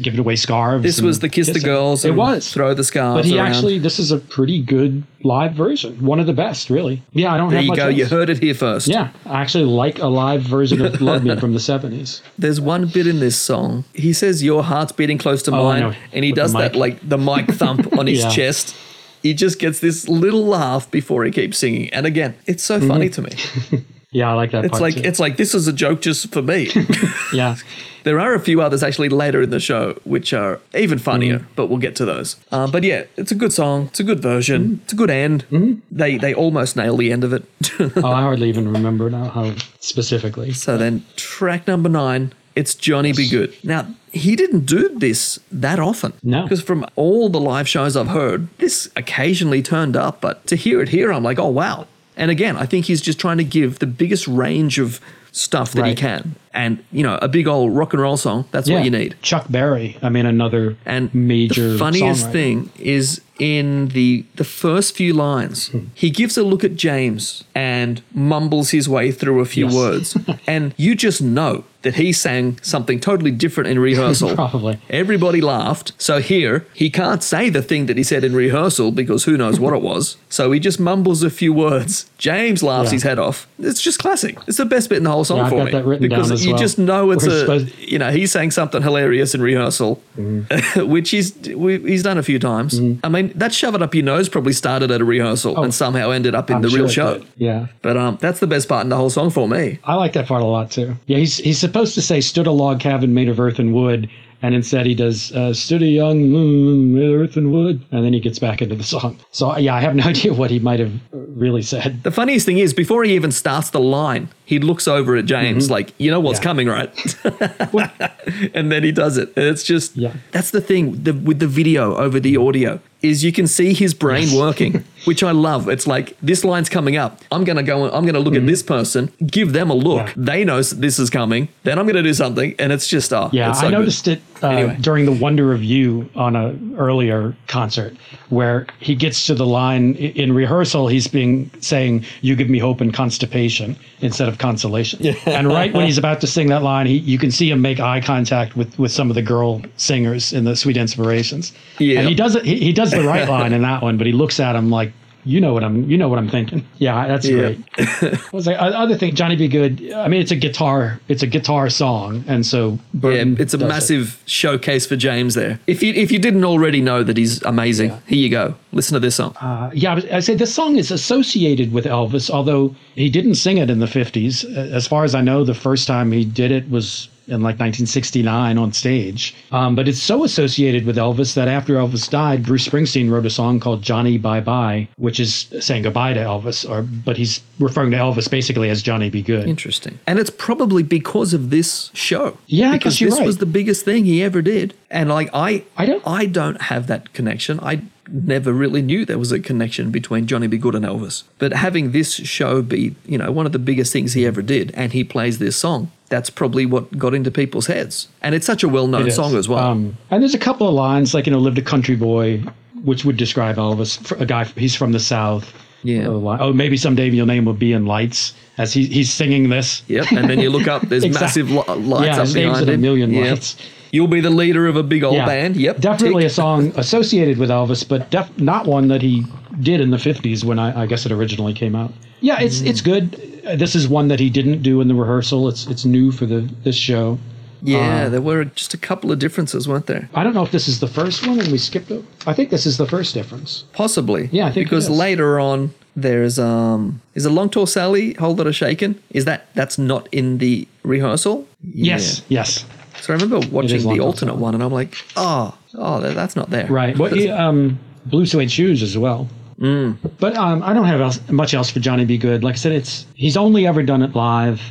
giving away scarves. This was the kiss the girls. It was. throw the scarves But he around. actually, this is a pretty good live version. One of the best, really. Yeah, I don't there have you much go. else. You heard it here first. Yeah, I actually like a live version of Love Me from the 70s. There's one bit in this song. He says your heart's beating close to Oh, mine, and he With does that like the mic thump on his Yeah. chest. He just gets this little laugh before he keeps singing. And again, it's so Mm-hmm. funny to me. Yeah, I like that It's part like too. it's like this is a joke just for me. yeah. there are a few others actually later in the show which are even funnier, Mm. but we'll get to those. Uh, but yeah, it's a good song. It's a good version. Mm-hmm. It's a good end. They they almost nail the end of it. Oh, I hardly even remember now how specifically. so then track number nine. It's Johnny B. Goode. Now, he didn't do this that often. No. Because from all the live shows I've heard, this occasionally turned up, but to hear it here, I'm like, oh, wow. And again, I think he's just trying to give the biggest range of stuff that he can. And, you know, a big old rock and roll song, that's what you need. Chuck Berry. I mean, another And major. the funniest songwriter. thing is in the the first few lines, Hmm. he gives a look at James and mumbles his way through a few Yes. words, and you just know that he sang something totally different in rehearsal. Probably. Everybody laughed. So here, he can't say the thing that he said in rehearsal because who knows what it was. So he just mumbles a few words. James laughs Yeah. his head off. It's just classic. It's the best bit in the whole song Yeah, for me. that written because you well. just know it's We're a, supposed- you know, he's saying something hilarious in rehearsal, Mm-hmm. which he's we, he's done a few times. I mean, that shove it up your nose probably started at a rehearsal and somehow ended up in Oh. I'm the sure real show. did. Yeah. But um, that's the best part in the whole song for me. I like that part a lot too. Yeah, he's he's supposed to say stood a log cabin made of earth and wood, and instead he does uh, stood a young of earth and wood, and then he gets back into the song. So yeah, I have no idea what he might have really said. The funniest thing is, before he even starts the line, he looks over at James like, "You know what's Mm-hmm. Yeah. coming, right?" and then he does it. And it's just Yeah. that's the thing the, with the video over the audio is you can see his brain working, which I love. It's like this line's coming up. I'm gonna go. I'm gonna look at this person, give them a look. Mm-hmm. Yeah. They know this is coming. Then I'm gonna do something, and it's just oh, Yeah, so I good. noticed it uh, Anyway. during the Wonder of You on a earlier concert, where he gets to the line in rehearsal. He's being saying, "You give me hope and constipation" instead of consolation. and right when he's about to sing that line, he, you can see him make eye contact with, with some of the girl singers in the Sweet Inspirations. Yeah. and he does it. He, he does the right line in that one, but he looks at him like. You know what I'm. You know what I'm thinking. Yeah, that's Yeah. great. Was the other thing? Johnny B. Goode. I mean, it's a guitar. It's a guitar song, and so Yeah, it's a does it. massive showcase for James there. If you if you didn't already know that he's amazing, here you go. Listen to this song. Uh, yeah, I say this song is associated with Elvis, although he didn't sing it in the 50s. Uh, As far as I know, the first time he did it was in like 1969 on stage. Um, but it's so associated with Elvis that after Elvis died, Bruce Springsteen wrote a song called Johnny Bye Bye, which is saying goodbye to Elvis, or but he's referring to Elvis basically as Johnny B. Goode. Interesting. And it's probably because of this show. Yeah, because this right. was the biggest thing he ever did. And like I I don't- I don't have that connection. I never really knew there was a connection between Johnny B. Goode and Elvis. But having this show be, you know, one of the biggest things he ever did and he plays this song, that's probably what got into people's heads. And it's such a well-known song as well. Um, and there's a couple of lines like you know, lived a country boy, which would describe Elvis. a guy, he's from the South. Yeah. Oh, maybe someday your name will be in lights as he, he's singing this. Yep, and then you look up, there's Exact- massive li- lights Yeah, up his name's behind in a million Yep. lights. You'll be the leader of a big old band. Yep, definitely tick. a song associated with Elvis, but def- not one that he did in the '50s when I, I guess it originally came out. Yeah, it's it's Mm. good. Uh, This is one that he didn't do in the rehearsal. It's it's new for the this show. Yeah, Uh, there were just a couple of differences, weren't there? I don't know if this is the first one and we skipped it. I think this is the first difference. Possibly. Yeah, I think because later on there's um is a long tall Sally hold it a shaken? Is that that's not in the rehearsal? Yes, yes, Yeah. So I remember watching the alternate one and I'm like, oh, oh, that's not there. right. Well, he, um, Blue Suede Shoes as well. Mm. But um, I don't have else, much else for Johnny B. Goode. Like I said, it's he's only ever done it live.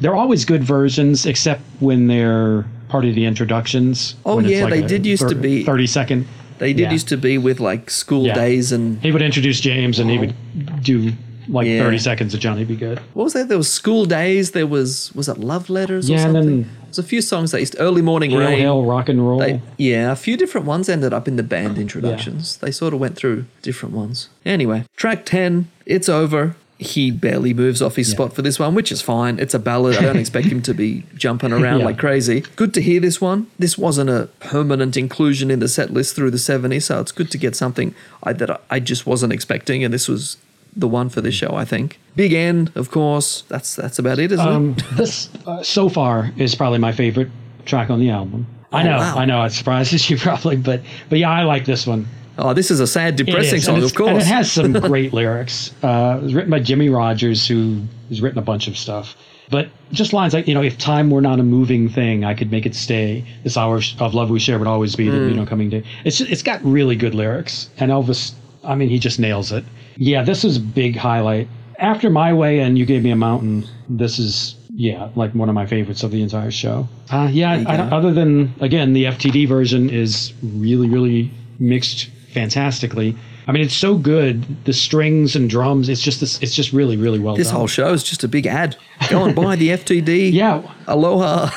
They're always good versions, except when they're part of the introductions. Oh, when it's yeah, they did used to be- thirty second. They did Yeah. used to be with like school Yeah. days and He would introduce James, and he would do like Yeah. thirty seconds of Johnny B. Goode. what was that? There was school days. There was was it love letters or Yeah, and then- There's a few songs that used early morning rain. hail, rock and roll. They, yeah, a few different ones ended up in the band introductions. They sort of went through different ones. Anyway, track 10, it's over. He barely moves off his Yeah. spot for this one, which is fine. It's a ballad. I don't expect him to be jumping around Yeah. like crazy. Good to hear this one. This wasn't a permanent inclusion in the set list through the 70s, so it's good to get something I, that I just wasn't expecting, and this was the one for this show, I think. Big End, of course. That's that's about it, isn't Um, it? this uh, so far is probably my favorite track on the album. I Oh, know, wow. I know, it surprises you probably, but but yeah, I like this one. Oh, this is a sad, depressing song, of it's- And it has some great lyrics. Uh, it was written by Jimmie Rodgers, who has written a bunch of stuff. But just lines like, you know, if time were not a moving thing, I could make it stay. This hour of love we share would always be, there'd be no coming day. It's it's got really good lyrics. And Elvis, I mean, he just nails it. Yeah, this is a big highlight. After My Way and You Gave Me a Mountain, this is, yeah, like one of my favorites of the entire show. Uh, yeah, I, other than, again, the FTD version is really, really mixed fantastically. I mean, it's so good. The strings and drums, it's just this, it's just really, really well done. This done. whole show is just a big ad. Go and buy the FTD. yeah, Aloha.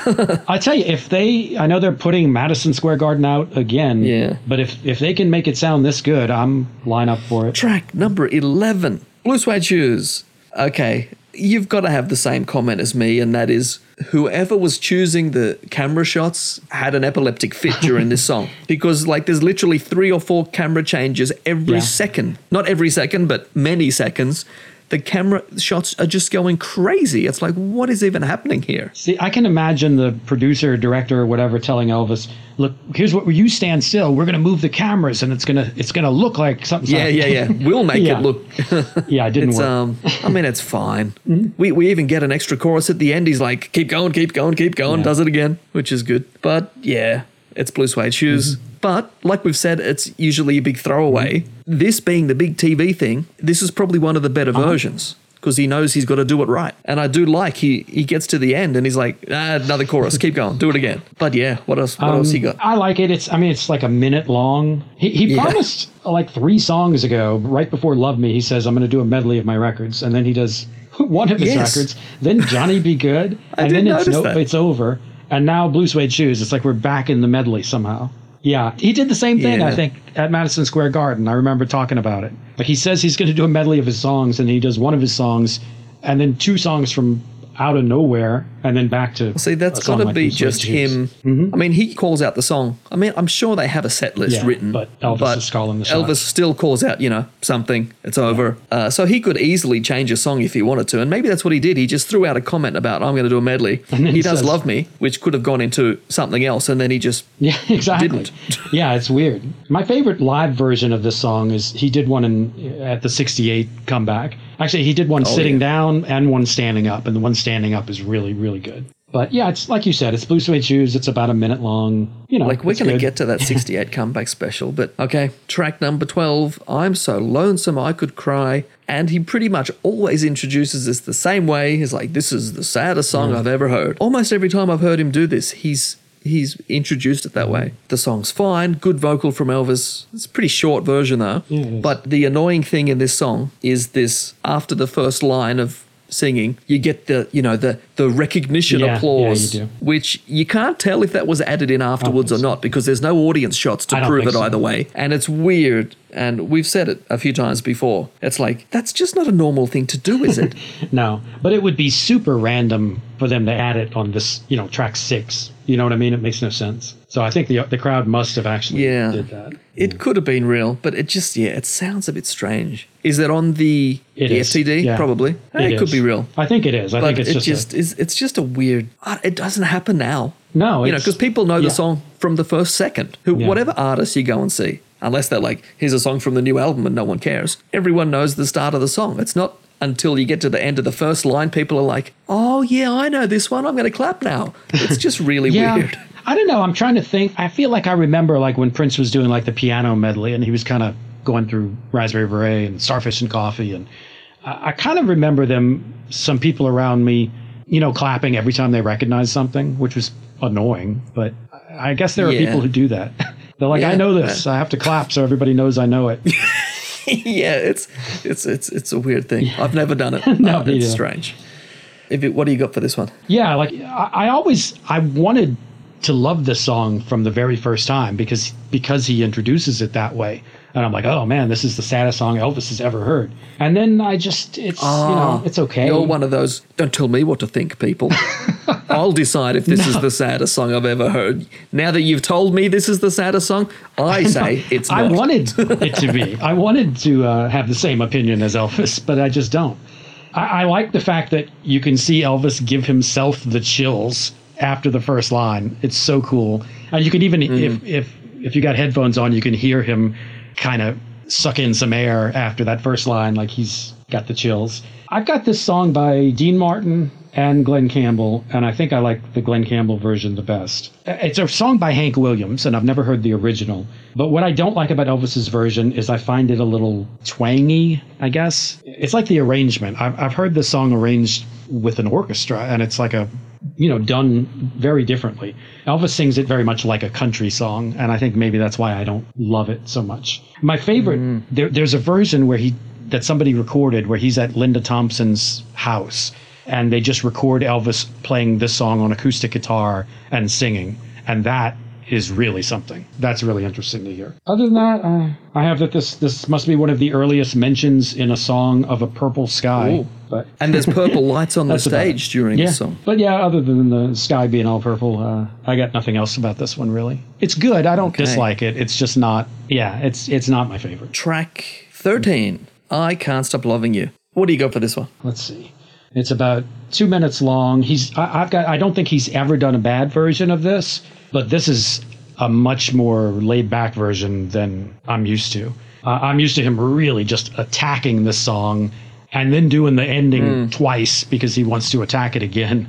I tell you, if they, I know they're putting Madison Square Garden out again. Yeah. But if if they can make it sound this good, I'm line up for it. Track number 11 Blue Suede Shoes. Okay, you've got to have the same comment as me, and that is whoever was choosing the camera shots had an epileptic fit during this song because, like, there's literally three or four camera changes every Yeah. second. Not every second, but many seconds. The camera shots are just going crazy. It's like, what is even happening here? See, I can imagine the producer, director, or whatever telling Elvis, "Look, here's what you stand still. We're going to move the cameras, and it's gonna it's gonna look like something." Yeah, yeah, yeah. We'll make Yeah. it look. yeah. It didn't It's work. um. I mean, it's fine. Mm-hmm. We we even get an extra chorus at the end. He's like, "Keep going, keep going, keep going." Yeah. Does it again, which is good. But yeah, it's blue suede shoes. Mm-hmm. But like we've said, it's usually a big throwaway. Mm-hmm. This being the big TV thing, this is probably one of the better Uh-huh. versions because he knows he's got to do it right. And I do like he he gets to the end and he's like, ah, another chorus, keep going, do it again. But yeah, what else? What else he got? I like it. It's I mean it's like a minute long. He, he Yeah. promised like three songs ago, right before Love Me, he says I'm going to do a medley of my records, and then he does one of his Yes. records. Then Johnny B. Goode, and then it's it's over. And now Blue Suede Shoes. It's like we're back in the medley somehow. Yeah, he did the same thing Yeah. I think at Madison Square Garden. I remember talking about it. Like he says he's going to do a medley of his songs, and he does one of his songs, and then two songs from out of nowhere, and then back to See, that's got to like be just him. I mean, he calls out the song. I mean, I'm sure they have a set list Yeah, written, but Elvis is calling the Elvis still calls out, you know, something. It's over. Uh, so he could easily change a song if he wanted to, and maybe that's what he did. He just threw out a comment about, "I'm going to do a medley." He does says- love me, which could have gone into something else, and then he just Yeah, exactly. Didn't. yeah, it's weird. My favorite live version of this song is he did one in at the '68 comeback. Actually, he did one sitting Oh, yeah. down and one standing up, and the one standing up is really, really good. But yeah, it's like you said, it's Blue Suede Shoes. It's about a minute long. You know, Like we're going to get to that 68 comeback special, but okay, track number 12, I'm so lonesome I could cry. And he pretty much always introduces this the same way. He's like, this is the saddest song Mm. I've ever heard. Almost every time I've heard him do this, he's he's introduced it that way. The song's fine, good vocal from Elvis. It's a pretty short version though. Is. but the annoying thing in this song is this after the first line of singing, you get the, you know, the the recognition Yeah, yeah, you applause which you can't tell if that was added in afterwards or so. not because there's no audience shots to prove it so. either way. And it's weird. And we've said it a few times before. It's like, that's just not a normal thing to do, is it? No, but it would be super random for them to add it on this, you know, track six. You know what I mean? It makes no sense. So I think the the crowd must have actually Yeah. did that. it could have been real, but it just, yeah, it sounds a bit strange. Is that on the, It the FTD? yeah. Probably. It could be real. I think it is. I But think it's it just, just, a- is. It's just a weird. uh, It doesn't happen now. no. you know, because people know the song from the first second. Who, Yeah. whatever artist you go and see, unless they're like, here's a song from the new album and no one cares. Everyone knows the start of the song. It's not until you get to the end of the first line, people are like, oh yeah, I know this one. I'm going to clap now. It's just really Yeah. weird. I don't know. I'm trying to think. I feel like I remember like when Prince was doing like the piano medley and he was kind of going through Raspberry Beret and Starfish and Coffee. And I, I kind of remember them, some people around me, you know, clapping every time they recognized something, which was annoying. But I guess there are Yeah. people who do that. They're like, Yeah. I know this. I have to clap so everybody knows I know it. yeah, it's it's it's it's a weird thing. I've never done it. No, Uh, it's strange. If it, what do you got for this one? Yeah, like I, I always I wanted to love this song from the very first time because because he introduces it that way, and I'm like, oh man, this is the saddest song Elvis has ever heard. And then I just it's you know it's okay. You're one of those. Don't tell me what to think, people. I'll decide if this is the saddest song I've ever heard. Now that you've told me this is the saddest song, I say it's not. I wanted it to be. I wanted to uh, have the same opinion as Elvis, but I just don't. I, I like the fact that you can see Elvis give himself the chills after the first line. It's so cool, and you can even Mm. if if if you got headphones on, you can hear him kind of suck in some air after that first line, like he's got the chills. I've got this song by Dean Martin and Glen Campbell, and I think I like the Glen Campbell version the best. It's a song by Hank Williams, and I've never heard the original. But what I don't like about Elvis's version is I find it a little twangy, I guess. It's like the arrangement. I've, I've heard this song arranged with an orchestra, and it's like a, you know, done very differently. Elvis sings it very much like a country song, and I think maybe that's why I don't love it so much. My favorite, mm. there, there's a version where he, that somebody recorded where he's at Linda Thompson's house and they just record Elvis playing this song on acoustic guitar and singing, and that is really something. That's really interesting to hear. Other than that, uh, I have that this this must be one of the earliest mentions in a song of a purple sky. Ooh. But And there's purple lights on the stage during yeah, the song. but yeah, other than the sky being all purple, uh, I got nothing else about this one really. It's good. I don't Okay. dislike it. It's just not. Yeah, it's it's not my favorite. Track 13, I Can't Stop Loving You. What do you got for this one? let's see it's about two minutes long he's I, i've got i don't think he's ever done a bad version of this but this is a much more laid back version than i'm used to. Uh, i'm used to him really just attacking this song and then doing the ending twice because he wants to attack it again.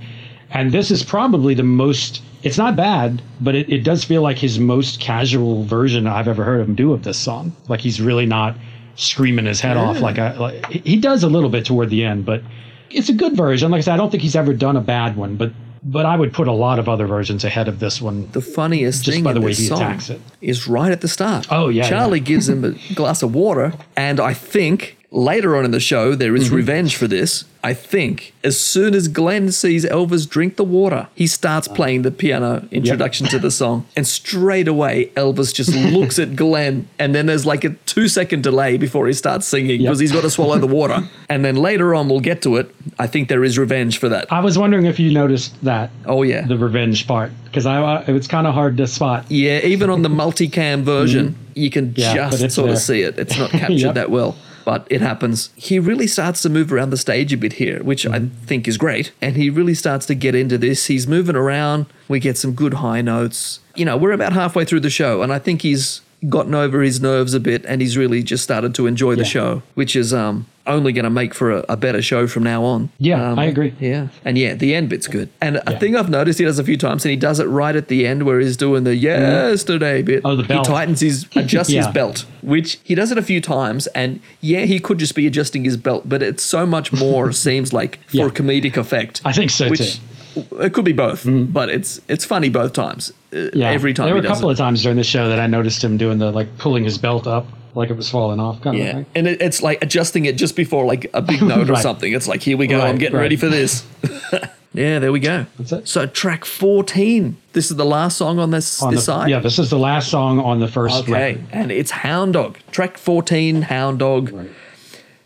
And this is probably the most it's not bad but it, it does feel like his most casual version i've ever heard him do of this song. Like he's really not screaming his head off like, I, like he does a little bit toward the end but it's a good version. Like i said i don't think he's ever done a bad one but but i would put a lot of other versions ahead of this one The funniest thing by the way this he song attacks it. is right at the start. Oh, yeah, Charlie yeah. gives him a glass of water, and I think later on in the show there is Mm-hmm. revenge for this. I think as soon as Glen sees Elvis drink the water, he starts playing the piano introduction to the song, and straight away Elvis just looks at Glen, and then there's like a two second delay before he starts singing Yep. because he's got to swallow the water, and then later on we'll get to it. I think there is revenge for that. i was wondering if you noticed that Oh yeah, the revenge part because i uh, it's kind of hard to spot Yeah, even on the multicam version, you can Mm-hmm. Yeah, just sort of see it. It's not captured Yep. that well, but it happens. He really starts to move around the stage a bit here, which I Mm-hmm. think is great. And he really starts to get into this. He's moving around. We get some good high notes. You know, we're about halfway through the show, and I think he's gotten over his nerves a bit and he's really just started to enjoy the Yeah. show, which is um only going to make for a, a better show from now on. Yeah, Um, I agree. Yeah. And yeah, the end bit's good. And a thing I've noticed he does a few times, and he does it right at the end where he's doing the yesterday bit. Oh, the belt. He tightens his, adjusts his belt, which he does it a few times. And yeah, he could just be adjusting his belt, but it's so much more, seems like, for Yeah. comedic effect. I think so, which, too. Mm-hmm. It could be both, but it's it's funny both times. Yeah Every time there were a couple it. of times during the show that i noticed him doing the like pulling his belt up like it was falling off kind of Yeah, thing and it, it's like adjusting it just before like a big note or something. It's like here we go. I'm getting right. ready for this. yeah, there we go. That's it. So track fourteen. This is the last song on this on this the, side. yeah this is the last song on the first Okay, record and it's Hound Dog. Track fourteen, Hound Dog. Right.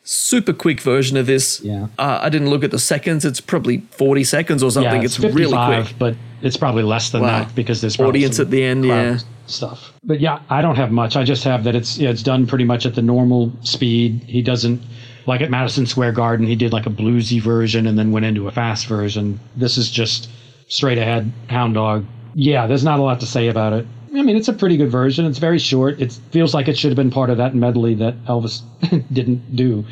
Super quick version of this. Yeah. Uh, I didn't look at the seconds. It's probably forty seconds or something. yeah, it's, it's, really quick. but it's probably less than Wow. that because there's probably Audience at the end, yeah. stuff. But yeah, I don't have much. I just have that it's yeah, it's done pretty much at the normal speed. He doesn't like at Madison Square Garden. He did like a bluesy version and then went into a fast version. This is just straight ahead Hound Dog. Yeah, there's not a lot to say about it. I mean, it's a pretty good version. It's very short. It feels like it should have been part of that medley that Elvis didn't do.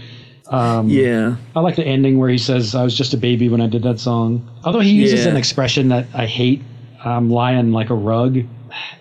Um, yeah. I like the ending where he says, "I was just a baby when I did that song." Although he uses Yeah. an expression that I hate, "I'm lying like a rug."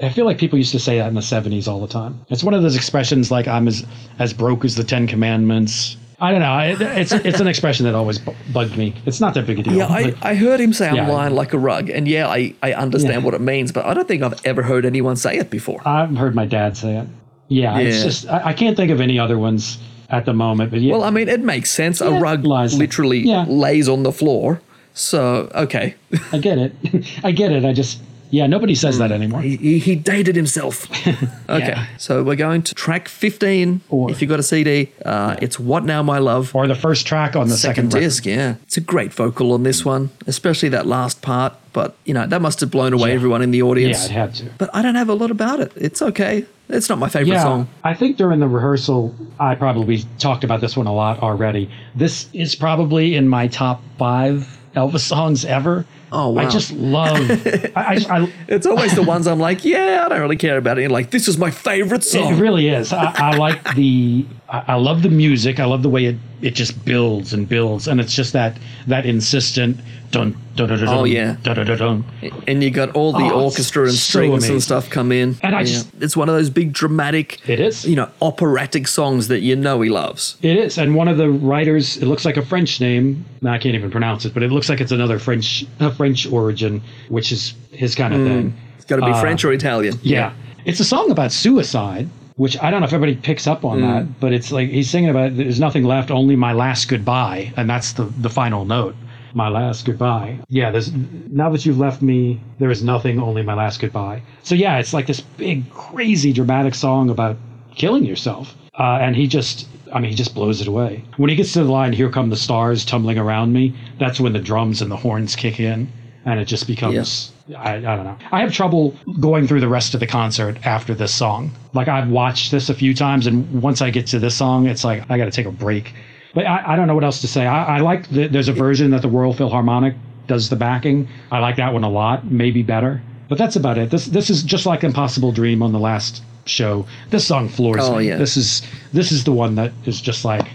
I feel like people used to say that in the '70s all the time. It's one of those expressions like "I'm as as broke as the Ten Commandments." I don't know. It, it's it's an expression that always bu- bugged me. It's not that big a deal. Yeah, I, I heard him say I'm Yeah. lying like a rug, and yeah, I, I understand Yeah. what it means, but I don't think I've ever heard anyone say it before. I've heard my dad say it. Yeah, it's just I, I can't think of any other ones at the moment. But yeah, Well, I mean, it makes sense. Yeah, a rug lies. literally Yeah. lays on the floor. So, okay. I get it. I get it. I just yeah, nobody says that anymore. he, he- dated himself. okay. Yeah. So we're going to track 15. Or- if you've got a CD, uh, it's What Now My Love. Or the first track on the Second second, disc, yeah. It's a great vocal on this one, especially that last part. But, you know, that must have blown away Yeah. everyone in the audience. Yeah, it had to. But I don't have a lot about it. It's okay. It's not my favorite Yeah, song. I think during the rehearsal, I probably talked about this one a lot already. This is probably in my top five Elvis songs ever. Oh, wow. I just love. I, I, I, It's always the ones I'm like, yeah, I don't really care about it. And like, this is my favorite song. it really is. I, I like the. I, I love the music. I love the way it, it just builds and builds, and it's just that that insistent dun dun dun dun. Oh, yeah. dun dun dun. dun. and you got all the Oh, orchestra and strings amazing. and stuff come in. And I Yeah. just- it's one of those big dramatic, It is. you know, operatic songs that you know he loves. It is, and one of the writers. It looks like a French name. I can't even pronounce it, but it looks like it's another French a French origin, which is his kind of thing. It's got to be Uh, French or Italian. Yeah. It's a song about suicide, which I don't know if everybody picks up on that, but it's like he's singing about there's nothing left, only my last goodbye, and that's the the final note. My last goodbye. Yeah, there's now that you've left me, there is nothing, only my last goodbye. So yeah, it's like this big, crazy, dramatic song about killing yourself. Uh, and he just, I mean, he just blows it away. When he gets to the line, "Here come the stars tumbling around me," that's when the drums and the horns kick in, and it just becomes I, I don't know. I have trouble going through the rest of the concert after this song. Like I've watched this a few times, and once I get to this song, it's like I got to take a break. But I, I don't know what else to say. I, I like that there's a version that the Royal Philharmonic does the backing. I like that one a lot, maybe better. But that's about it. This this is just like Impossible Dream on the last show. This song floors Oh, me. yeah. This is this is the one that is just like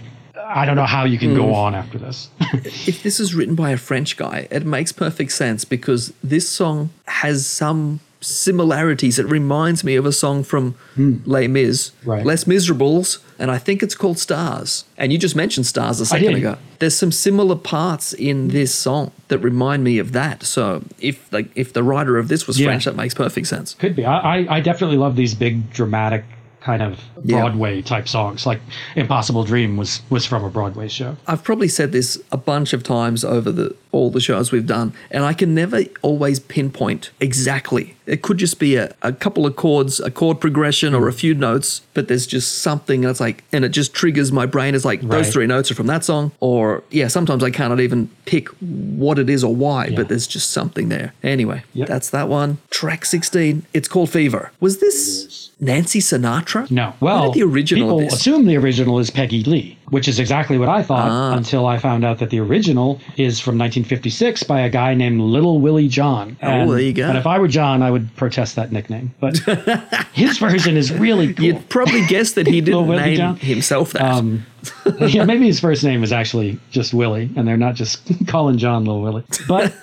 I don't know how you can go mm. on after this. If this is written by a French guy, it makes perfect sense because this song has some similarities. It reminds me of a song from hmm. Les Mis. Right. Les Miserables, and I think it's called Stars. And you just mentioned Stars a second ago. There's some similar parts in this song that remind me of that. So if like if the writer of this was Yeah. French, that makes perfect sense. Could be. I, I, I definitely love these big dramatic kind of Yeah. Broadway type songs. Like Impossible Dream was was from a Broadway show. I've probably said this a bunch of times over the all the shows we've done, and I can never always pinpoint exactly. It could just be a, a couple of chords, a chord progression, or a few notes, but there's just something that's like, and it just triggers my brain. It's like Right. those three notes are from that song, or yeah, sometimes I cannot even pick what it is or why, Yeah. but there's just something there. Anyway, Yep. that's that one. Track 16, it's called Fever. Was this Nancy Sinatra? No. Well, did the original of people assume the original is Peggy Lee, which is exactly what I thought Ah. until I found out that the original is from 1956 by a guy named Little Willie John. And, Oh, there you go. And if I were John, I would protest that nickname. But his version is really cool. You'd probably guess that he didn't name John? himself that. Um, yeah, maybe his first name is actually just Willie, and they're not just calling John Little Willie. But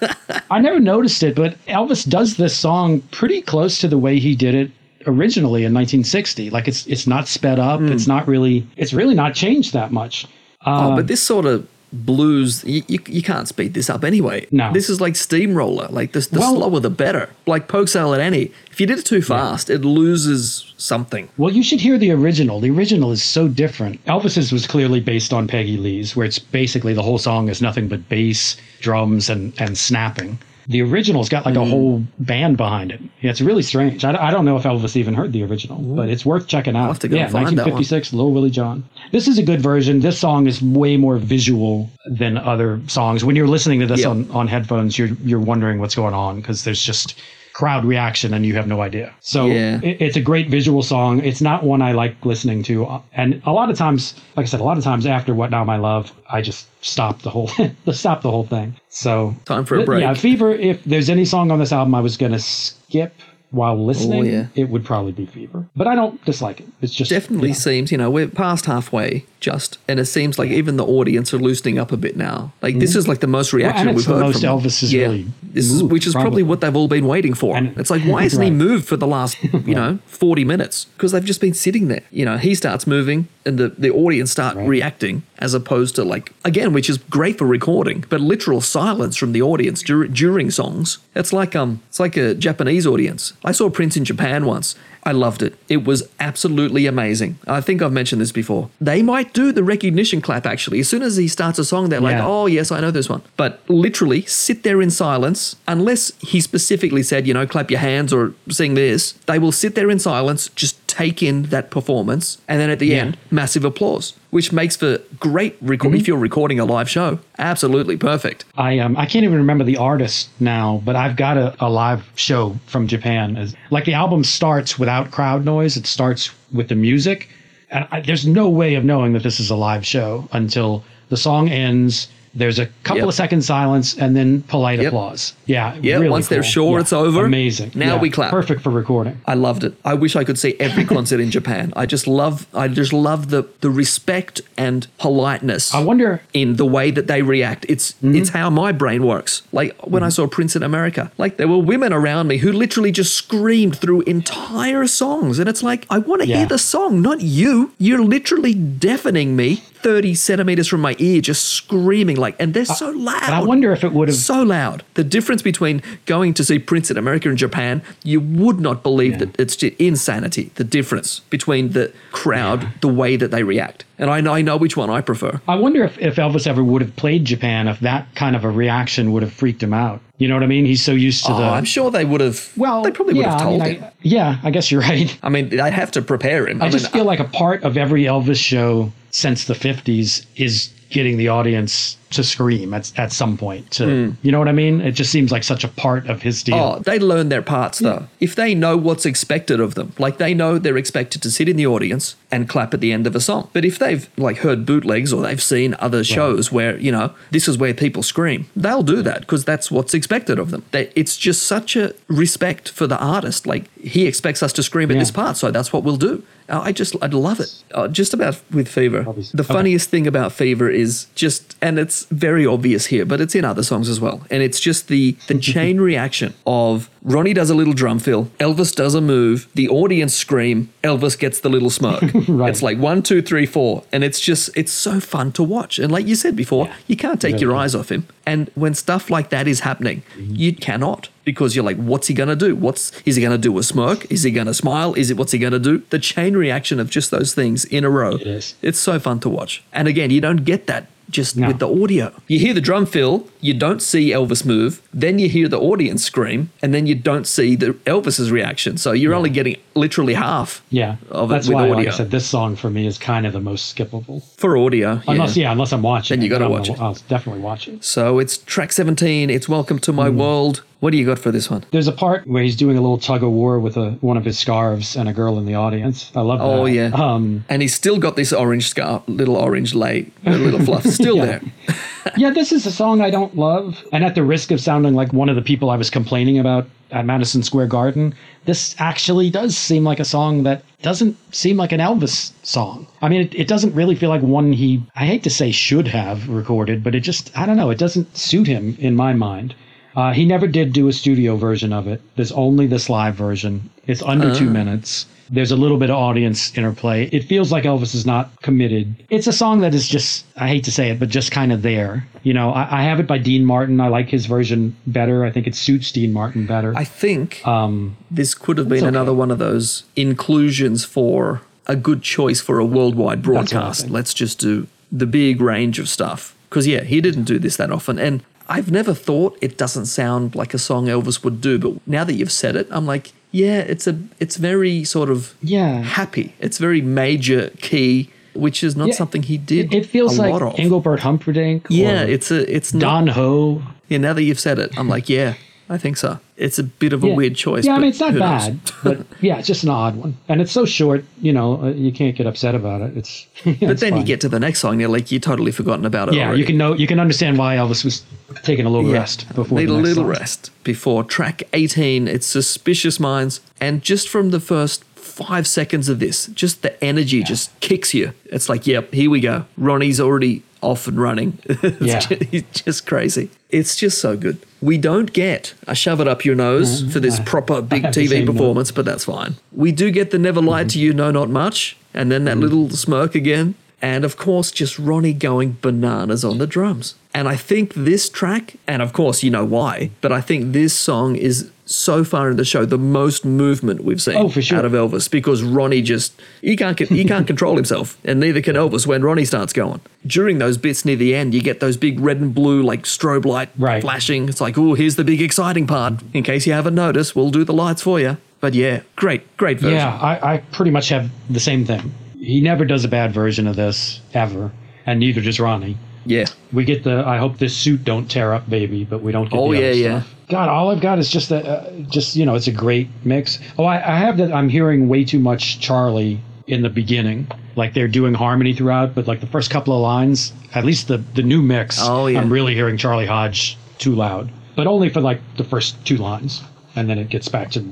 I never noticed it. But Elvis does this song pretty close to the way he did it originally in 1960. Like it's it's not sped up. It's hmm. not really. It's really not changed that much. Oh, but um, this sort of blues, you, you, you can't speed this up anyway. No. This is like steamroller. Like the, the Well- slower the better. Like Polk Salad Annie. If you did it too fast, it loses something. Well, you should hear the original. The original is so different. Elvis's was clearly based on Peggy Lee's, where it's basically the whole song is nothing but bass, drums, and, and snapping. The original's got like a hmm. whole band behind it. Yeah, it's really strange. I, I don't know if Elvis even heard the original, but it's worth checking out. have to go yeah, and find that one. 1956, Little Willie John. This is a good version. This song is way more visual than other songs. When you're listening to this Yep. on, on headphones, you're you're wondering what's going on because there's just crowd reaction and you have no idea. So Yeah. it, it's a great visual song. It's not one I like listening to, and a lot of times, like I said, a lot of times after "What Now My Love," I just stop the whole stop the whole thing. So Time for a break. Yeah, Fever. If there's any song on this album I was gonna skip while oh, listening, Oh, yeah. it would probably be Fever. But I don't dislike it. It's just Definitely you know, seems, you know, we're past halfway just, and it seems like even the audience are loosening up a bit now. Like this is like the most reaction Mm-hmm. and we've heard most from Elvis has yeah, really this is, which is probably probably. what they've all been waiting for. And- it's like why hasn't he moved for the last, you know, forty minutes? Because they've just been sitting there. You know, he starts moving, and the the audience start reacting, as opposed to like again, which is great for recording, but literal silence from the audience dur- during songs. It's like um, it's like a Japanese audience. I saw Prince in Japan once. I loved it. It was absolutely amazing. I think I've mentioned this before. They might do the recognition clap actually. As soon as he starts a song, they're like, oh, yes, I know this one. But literally sit there in silence, unless he specifically said, you know, clap your hands or sing this. They will sit there in silence, just take in that performance. And then at the Yeah. end, massive applause, which makes for great record. If you're recording a live show, absolutely perfect. I um I can't even remember the artist now, but I've got a, a live show from Japan. As like the album starts without crowd noise; it starts with the music, and I, there's no way of knowing that this is a live show until the song ends There's a couple Yep. of seconds silence and then polite Yep. applause. Yeah. Yeah, really once they're sure Yeah, it's over, Amazing. now Yeah, we clap. Perfect for recording. I loved it. I wish I could see every concert in Japan. I just love I just love the the respect and politeness I wonder. in the way that they react. It's Mm-hmm. it's how my brain works. Like when I saw Prince in America, like there were women around me who literally just screamed through entire songs, and it's like I want to Yeah. hear the song, not you. You're literally deafening me. 30 centimeters from my ear, just screaming like, and they're uh, so loud. I wonder if it would have. so loud. The difference between going to see Prince in America and Japan, you would not believe that it's just insanity. The difference between the crowd, the way that they react, and I know I know which one I prefer. I wonder if, if Elvis ever would have played Japan, if that kind of a reaction would have freaked him out. You know what I mean? He's so used to Oh, the. I'm sure they would have. well, they probably would yeah, have I told mean, him. I, yeah, I guess you're right. I mean, they have to prepare him. I, mean, just feel like a part of every Elvis show since the 50s is getting the audience to scream at, at some point. To, You know what I mean? It just seems like such a part of his deal. Oh, they learn their parts though. If they know what's expected of them, like they know they're expected to sit in the audience and clap at the end of a song. But if they've like heard bootlegs or they've seen other shows where you know this is where people scream, they'll do that because that's what's expected of them. They, it's just such a respect for the artist. Like he expects us to scream at Yeah. this part, so that's what we'll do. Uh, I just, I'd love it. Uh, just about with Fever. Obviously. The Okay. funniest thing about Fever is just, and it's very obvious here, but it's in other songs as well. And it's just the the chain reaction of Ronnie does a little drum fill, Elvis does a move, the audience scream, Elvis gets the little smirk. Right. It's like one, two, three, four, and it's just it's so fun to watch. And like you said before, Yeah. you can't take your eyes off him. And when stuff like that is happening, Mm-hmm. you cannot because you're like, what's he gonna do? What's is he gonna do a smirk? Is he gonna smile? Is it what's he gonna do? The chain reaction of just those things in a row. It is. It's so fun to watch. And again, you don't get that just No. with the audio. You hear the drum fill, you don't see Elvis move, then you hear the audience scream, and then you don't see the Elvis's reaction. So you're only getting literally half yeah. of it That's with why, audio. like I said, this song for me is kind of the most skippable. for audio. yeah. Unless, yeah, unless I'm watching Then you it, but I'm watch gonna- it. I'll definitely watch it. So it's track 17. It's Welcome to My Mm. World. What do you got for this one? There's a part where he's doing a little tug of war with a, one of his scarves and a girl in the audience. I love that. Oh, yeah. Um, And he's still got this orange scarf, little orange lei, little fluff still Yeah. there. yeah, this is a song I don't love. And at the risk of sounding like one of the people I was complaining about at Madison Square Garden, this actually does seem like a song that doesn't seem like an Elvis song. I mean, it, it doesn't really feel like one he, I hate to say should have recorded, but it just, I don't know, it doesn't suit him in my mind. Uh, he never did do a studio version of it. There's only this live version. It's under two minutes. There's a little bit of audience interplay. It feels like Elvis is not committed. It's a song that is just, I hate to say it, but just kind of there. You know, I, I have it by Dean Martin. I like his version better. I think it suits Dean Martin better. I think um, this could have been okay. another one of those inclusions for a good choice for a worldwide broadcast. Let's just do the big range of stuff. Because, yeah, he didn't do this that often. And I've never thought it doesn't sound like a song Elvis would do. But now that you've said it, I'm like, yeah, it's a it's very sort of yeah. happy. It's very major key, which is not Yeah, something he did. It, feels a like lot of. Engelbert Humperdinck. yeah, it's a it's not. Don Ho. Yeah, now that you've said it, I'm like, yeah, I think so. It's a bit of a Yeah. weird choice. Yeah, I mean, it's not bad, but yeah, it's just an odd one. And it's so short, you know, uh, you can't get upset about it. It's But then you get to the next song, you're like, you've totally forgotten about it. yeah, already. you can know you can understand why Elvis was taking a little Yeah. rest before Need a little song. rest before track 18. It's Suspicious Minds. And just from the first five seconds of this, just the energy just kicks you. It's like, yep, here we go. Ronnie's already off and running. It's Yeah. ju- He's just crazy. It's just so good. We don't get a shove it up your nose for this I- proper big Mm-hmm. TV performance, but that's fine. We do get the Never Lied to You, No Not Much, and then that Mm-hmm. little smirk again. And of course, just Ronnie going bananas on the drums. And I think this track, and of course, you know why, but I think this song is so far in the show the most movement we've seen Oh, sure. out of Elvis because Ronnie just he can't he can't control himself, and neither can Elvis when Ronnie starts going. During those bits near the end, you get those big red and blue like strobe light Right. flashing. It's like, oh, here's the big exciting part. In case you haven't noticed, we'll do the lights for you. But yeah, great, great version. Yeah, I, I pretty much have the same thing. He never does a bad version of this ever, and neither does Ronnie. Yeah. We get the "I hope this suit don't tear up, baby," but we don't get Oh, yeah, yeah. stuff. God, all I've got is just a, uh, just you know, it's a great mix. Oh, I, I have that. I'm hearing way too much Charlie in the beginning, like they're doing harmony throughout, but like the first couple of lines, at least the the new mix, Oh, yeah. I'm really hearing Charlie Hodge too loud, but only for like the first two lines, and then it gets back to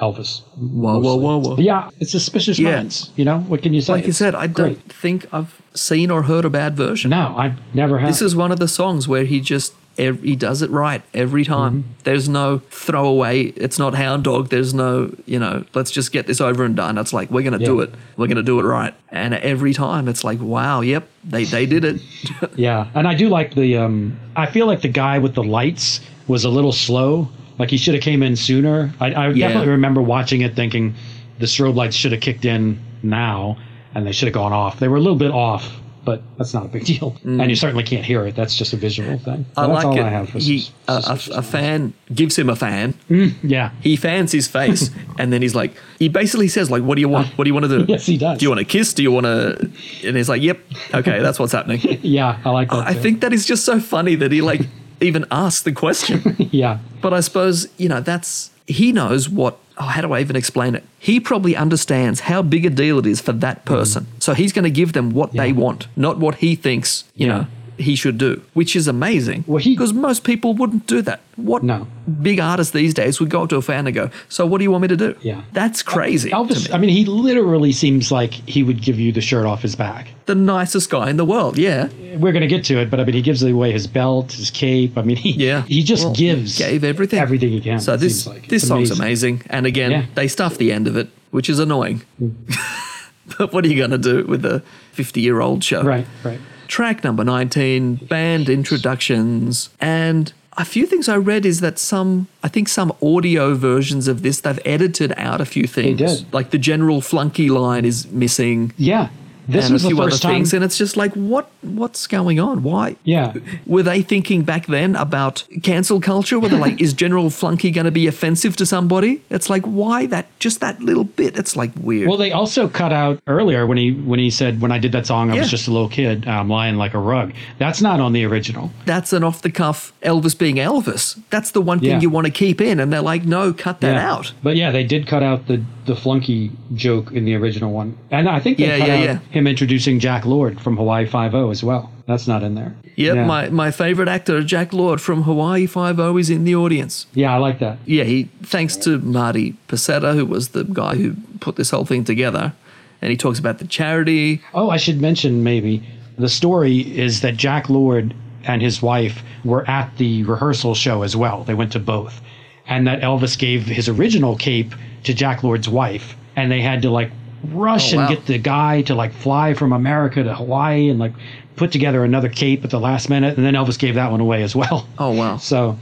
Elvis. Whoa, whoa, whoa, whoa. But yeah, it's suspicious Yeah. minds. You know what can you say? Like you said, I don't think I've seen or heard a bad version. No, I've never have. This is one of the songs where he just he does it right every time. Mm-hmm. There's no throwaway. It's not hound dog. There's no you know. Let's just get this over and done. It's like we're gonna do it. We're gonna do it right. And every time it's like wow, yep, they they did it. Yeah, and I do like the. Um, I feel like the guy with the lights was a little slow. Like he should have came in sooner. I, I Yeah. definitely remember watching it, thinking the strobe lights should have kicked in now, and they should have gone off. They were a little bit off, but that's not a big deal. And you certainly can't hear it. That's just a visual thing. So Mm. I that's like all it. I have for he, sus- a, a, a fan gives him a fan. Yeah. He fans his face, and then he's like, he basically says like, "What do you want? What do you want to do? Yes, he does. Do you want to kiss? Do you want to?" And he's like, "Yep, okay, that's what's happening." Yeah, I like that. I think that is just so funny that he like even ask the question. Yeah. But I suppose, you know, that's he knows what oh, how do I even explain it? He probably understands how big a deal it is for that person. Mm-hmm. So he's going to give them what they want, not what he thinks, you Yeah. know, he should do, which is amazing. Well, he- because most people wouldn't do that. What No. big artist these days would go up to a fan and go, "So what do you want me to do?" Yeah. That's crazy. Elvis, me. I mean, he literally seems like he would give you the shirt off his back. the nicest guy in the world. Yeah. We're going to get to it, but I mean, he gives away his belt, his cape. I mean, he, Yeah. he just Well, gives gave everything. everything he can. So this like. this It's song's amazing. And again, Yeah. they stuff the end of it, which is annoying. Mm. but what are you going to do with a 50 year old show? Right, right. Track number 19, band introductions. And a few things I read is that some, I think some audio versions of this, they've edited out a few things. did. Like the general flunky line is missing. Yeah, this and was a the few other first time. things, and it's just like, what? What's going on? Why? Yeah. Were they thinking back then about cancel culture? Were they like, is General Flunky going to be offensive to somebody? It's like, why that? Just that little bit. It's like weird. Well, they also cut out earlier when he when he said when I did that song I Yeah. was just a little kid I'm lying like a rug. That's not on the original. That's an off the cuff Elvis being Elvis. That's the one thing Yeah. you want to keep in, and they're like, no, cut that Yeah. out. But yeah, they did cut out the the flunky joke in the original one, and I think they Yeah, cut yeah, out yeah. him introducing Jack Lord from Hawaii Five O as well. That's not in there. Yep, yeah. my, my favorite actor, Jack Lord from Hawaii Five O, is in the audience. yeah, I like that. Yeah, he thanks to Marty Pasetta, who was the guy who put this whole thing together, and he talks about the charity. Oh, I should mention maybe the story is that Jack Lord and his wife were at the rehearsal show as well. They went to both. And that Elvis gave his original cape to Jack Lord's wife. And they had to like rush Oh, wow. and get the guy to like fly from America to Hawaii and like put together another cape at the last minute. And then Elvis gave that one away as well. Oh wow! So,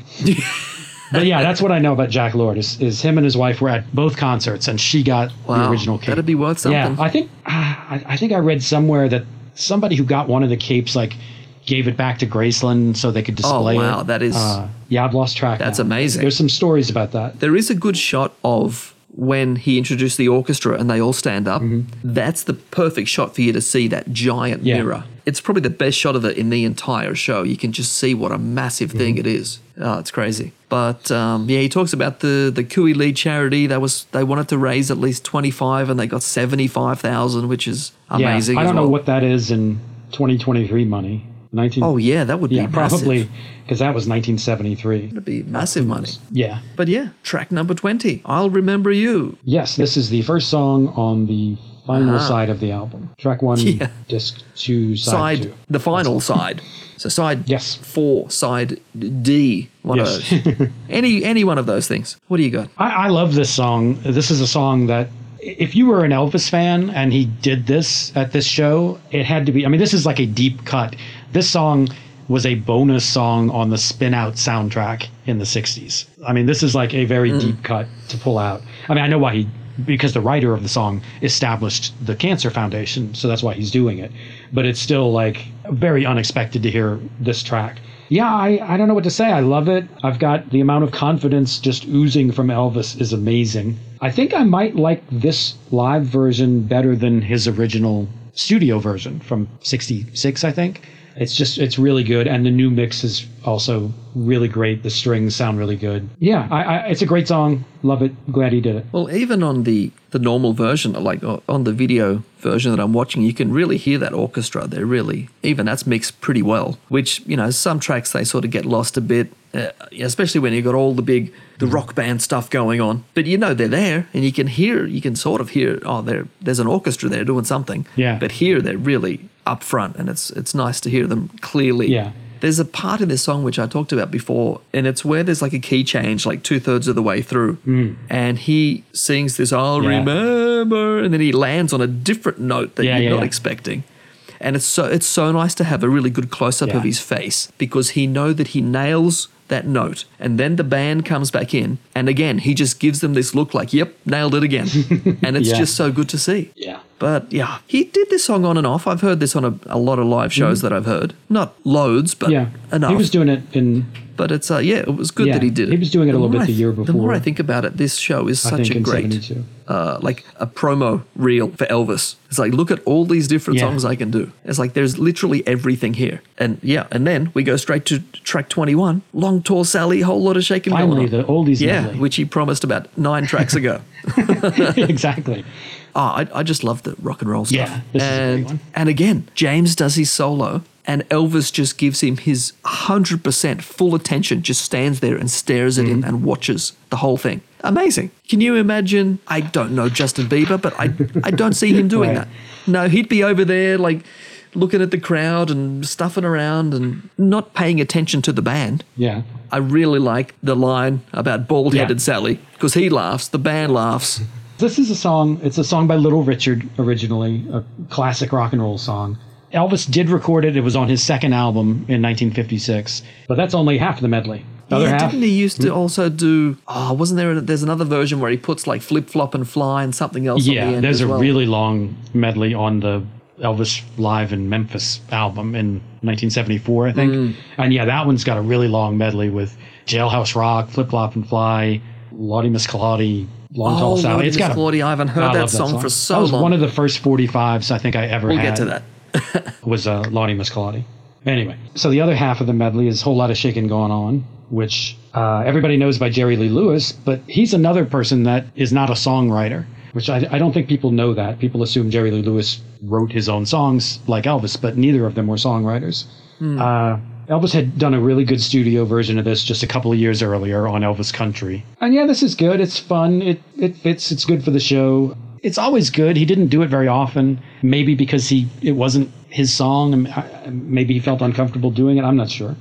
but yeah, that's what I know about Jack Lord is, is him and his wife were at both concerts and she got the original cape. that'd be worth something. Yeah, I think ah, I, I think I read somewhere that somebody who got one of the capes like gave it back to Graceland so they could display it. Oh, wow, that is- Uh, yeah, I've lost track. That's now. amazing. There's some stories about that. There is a good shot of when he introduced the orchestra and they all stand up. That's the perfect shot for you to see that giant Mm-hmm. Yeah. mirror. It's probably the best shot of it in the entire show. You can just see what a massive thing Mm-hmm. it is. Oh, it's crazy. But um, yeah, he talks about the the Kui Lee charity. That was they wanted to raise at least twenty five, and they got seventy five thousand, which is amazing. Yeah, I don't well. know what that is in 2023 money. 19. Oh yeah, that would yeah, be probably because that was 1973. It'd be massive money. Yeah. But yeah, track number twenty. I'll remember you. Yes, this is the first song on the final Ah. side of the album. Track one, Yeah. disc two, side, side, two. the final side. So side Yes. four, side D, one Yes. of those. any any one of those things. What do you got? I, I love this song. This is a song that if you were an Elvis fan and he did this at this show, it had to be. I mean, this is like a deep cut. This song was a bonus song on the Spin Out soundtrack in the 60s. I mean, this is like a very mm. deep cut to pull out. I mean, I know why he, because the writer of the song established the Cancer Foundation, so that's why he's doing it. But it's still like very unexpected to hear this track. Yeah, I, I don't know what to say. I love it. I've got the amount of confidence just oozing from Elvis is amazing. I think I might like this live version better than his original studio version from 66, I think. It's just it's really good, and the new mix is also really great. The strings sound really good. Yeah, I, I, it's a great song. Love it. Glad he did it. Well, even on the the normal version, like uh, on the video version that I'm watching, you can really hear that orchestra. They're really even that's mixed pretty well. Which you know, some tracks they sort of get lost a bit, uh, especially when you've got all the big the rock band stuff going on. But you know they're there, and you can hear, you can sort of hear. Oh, there, there's an orchestra there doing something. Yeah. But here they're really up front, and it's it's nice to hear them clearly. Yeah. There's a part in this song which I talked about before, and it's where there's like a key change, like two thirds of the way through, mm. and he sings this "I'll. Yeah. remember," and then he lands on a different note that Yeah, you're yeah, not yeah. expecting. And it's so it's so nice to have a really good close up Yeah. of his face because he know that he nails that note, and then the band comes back in, and again he just gives them this look like, "Yep, nailed it again," and it's Yeah. just so good to see. Yeah. But yeah, he did this song on and off. I've heard this on a, a lot of live shows that I've heard. Not loads, but. Yeah. enough. He was doing it in but it's uh, yeah, it was good Yeah, that he did it. he was doing it a The little more bit I the year before. The more. I think about it, this show is I such a great, uh, like a promo reel for Elvis. It's like look at all these different Yeah. songs I can do. It's like there's literally everything here, and yeah, and then we go straight to track 21, Long Tall Sally, whole lot of shaking. finally on. the oldies yeah, medley. which he promised about nine tracks ago. exactly. Oh, I, I just love the rock and roll stuff. Yeah, this is a great and, one. And again, James does his solo, and Elvis just gives him his 100% full attention, just stands there and stares at him Mm-hmm. and watches the whole thing. Amazing. Can you imagine? I don't know Justin Bieber, but I, I don't see him doing Right. that. No, he'd be over there, like, looking at the crowd and stuffing around and not paying attention to the band. Yeah. I really like the line about bald headed Yeah. Sally because he laughs, the band laughs. This is a song. It's a song by Little Richard originally, a classic rock and roll song. Elvis did record it. It was on his second album in 1956, but that's only half the medley. The other yeah, half, didn't he used to also do? Oh, wasn't there? There's another version where he puts like flip flop and fly and something else. on the yeah, end there's a well. really long medley on the Elvis Live in Memphis album in 1974, I think. Mm. And yeah, that one's got a really long medley with Jailhouse Rock, Flip Flop and Fly, Lawdy Miss Clawdy, Long Oh, Tall Sally. It's got a, Clawdy, I haven't heard that love song, for so that was long. one of the first 45s I think I ever we'll had get to that. was uh, Lawdy Miss Clawdy. Anyway, so the other half of the medley is a whole lot of shaking going on, which uh, everybody knows by Jerry Lee Lewis, but he's another person that is not a songwriter, which I, I don't think people know that. People assume Jerry Lee Lewis wrote his own songs like Elvis, but neither of them were songwriters. Uh, Elvis had done a really good studio version of this just a couple of years earlier on Elvis Country. And yeah, this is good. It's fun. It it fits. It's good for the show. It's always good. He didn't do it very often. Maybe because he it wasn't his song. and Maybe he felt uncomfortable doing it. I'm not sure.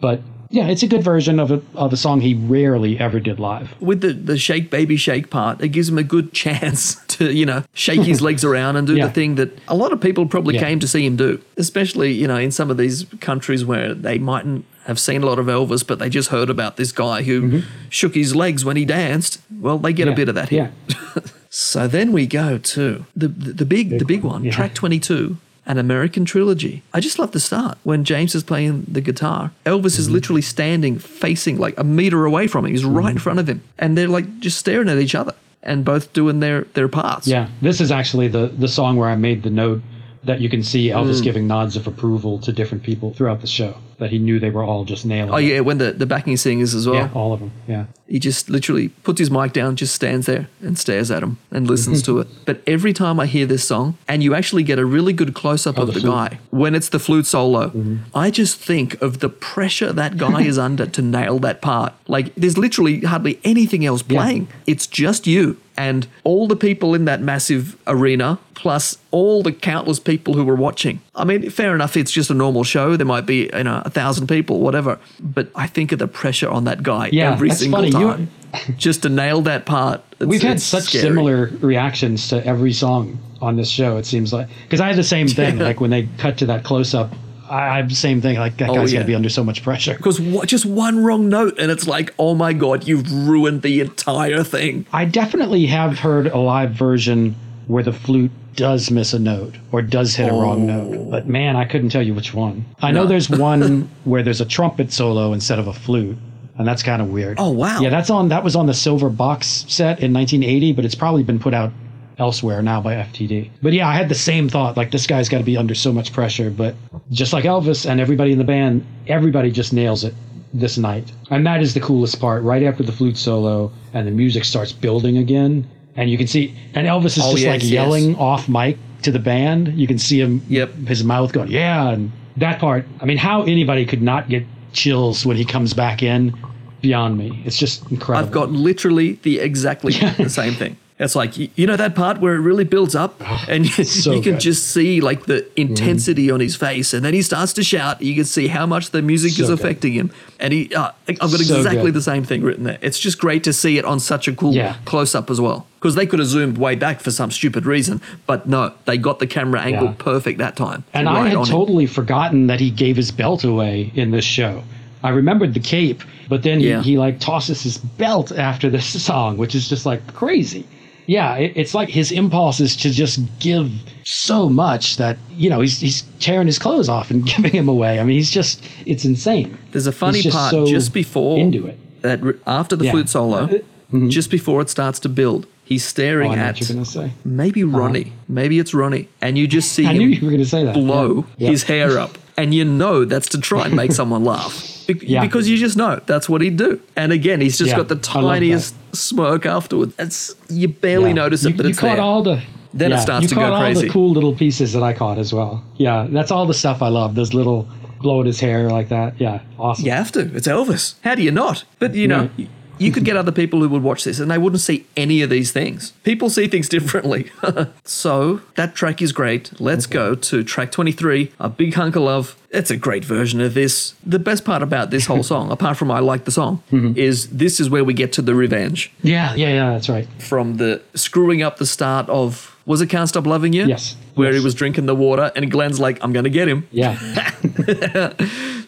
But yeah, it's a good version of a of a song he rarely ever did live. With the the shake baby shake part, it gives him a good chance to you know shake his legs around and do Yeah. the thing that a lot of people probably Yeah. came to see him do. Especially you know in some of these countries where they mightn't have seen a lot of Elvis, but they just heard about this guy who shook his legs when he danced. Well, they get a Mm-hmm. Bit of that here. Yeah. So then we go to the the, the big, the big one, one, yeah. track twenty two. An American trilogy. I just love the start when James is playing the guitar. Elvis Mm-hmm. is literally standing, facing like a meter away from him. He's right Mm-hmm. in front of him, and they're like just staring at each other and both doing their their parts. Yeah, this is actually the the song where I made the note that you can see Elvis Mm. giving nods of approval to different people throughout the show. That he knew they were all just nailing. Oh it. yeah, when the the backing singers as well. yeah, all of them. Yeah. He just literally puts his mic down, just stands there and stares at him and listens to it. But every time I hear this song, and you actually get a really good close up oh, of the the, guy when it's the flute solo, mm-hmm. I just think of the pressure that guy is under to nail that part. Like, there's literally hardly anything else playing, it's just you. And all the people in that massive arena, plus all the countless people who were watching. I mean, fair enough, it's just a normal show. There might be, you know, a thousand people, whatever. But I think of the pressure on that guy Yeah, every that's single funny. You- time just to nail that part. We've had such scary. similar reactions to every song on this show. It seems like because I had the same thing. Yeah. Like when they cut to that close up, I I have the same thing. Like that Oh, guy's yeah. gonna be under so much pressure. because what, just one wrong note, and it's like, oh my god, you've ruined the entire thing. I definitely have heard a live version where the flute does miss a note or does hit a wrong note. Oh. But man, I couldn't tell you which one. I know Oh. There's one where there's a trumpet solo instead of a flute. And that's kind of weird. Oh, wow. Yeah, that's on that was on the silver box set in 1980, but it's probably been put out elsewhere now by FTD. But yeah, I had the same thought. Like this guy's got to be under so much pressure. But just like Elvis and everybody in the band, everybody just nails it this night. And that is the coolest part. Right after the flute solo and the music starts building again, and you can see, and Elvis is Oh, just yes, like yes. yelling off mic to the band. You can see him, Yep. his mouth going, yeah. And that part, I mean, how anybody could not get chills when he comes back in, beyond me. It's just incredible. I've got literally the exactly the same thing. It's like you know that part where it really builds up, and you, so you can good. just see like the intensity on his face, and then he starts to shout. You can see how much the music So is good. affecting him, and he. Uh, I've got So exactly good. the same thing written there. It's just great to see it on such a cool Yeah. close up as well, because they could have zoomed way back for some stupid reason, but no, they got the camera angle Yeah. perfect that time. And Right I had on him. totally forgotten that he gave his belt away in this show. I remembered the cape, but then Yeah. he, he like tosses his belt after this song, which is just like crazy. Yeah, it, it's like his impulse is to just give so much that you know he's he's tearing his clothes off and giving him away. I mean, he's just it's insane. There's a funny just part so just before into it. that after the Yeah. flute solo, uh, mm-hmm. just before it starts to build, he's Oh, staring know at what you're gonna say. maybe uh-huh. Ronnie, maybe it's Ronnie, and you just see I him you were say that. blow Yeah. Yeah. his hair up, and you know that's to try and make someone laugh. Be- Yeah. Because you just know that's what he'd do. And again, he's just Yeah, got the I love that. tiniest smirk afterwards. It's you barely Yeah. notice it, you, but you it's caught there. all the Then it starts you to go caught all crazy. the cool little pieces that I caught as well. Yeah, that's all the stuff I love. Those little blow at his hair like that. Yeah, awesome. You have to. It's Elvis. How do you not? But you know, No. You could get other people who would watch this and they wouldn't see any of these things. People see things differently. so that track is great. Let's go to track 23, A Big Hunk of Love. It's a great version of this. The best part about this whole song, apart from I like the song, Mm-hmm. is this is where we get to the revenge yeah, yeah, yeah. That's right. from the screwing up the start of was it Can't Stop Loving You? Yes. Where he was drinking the water and Glen's like, I'm gonna get him. Yeah,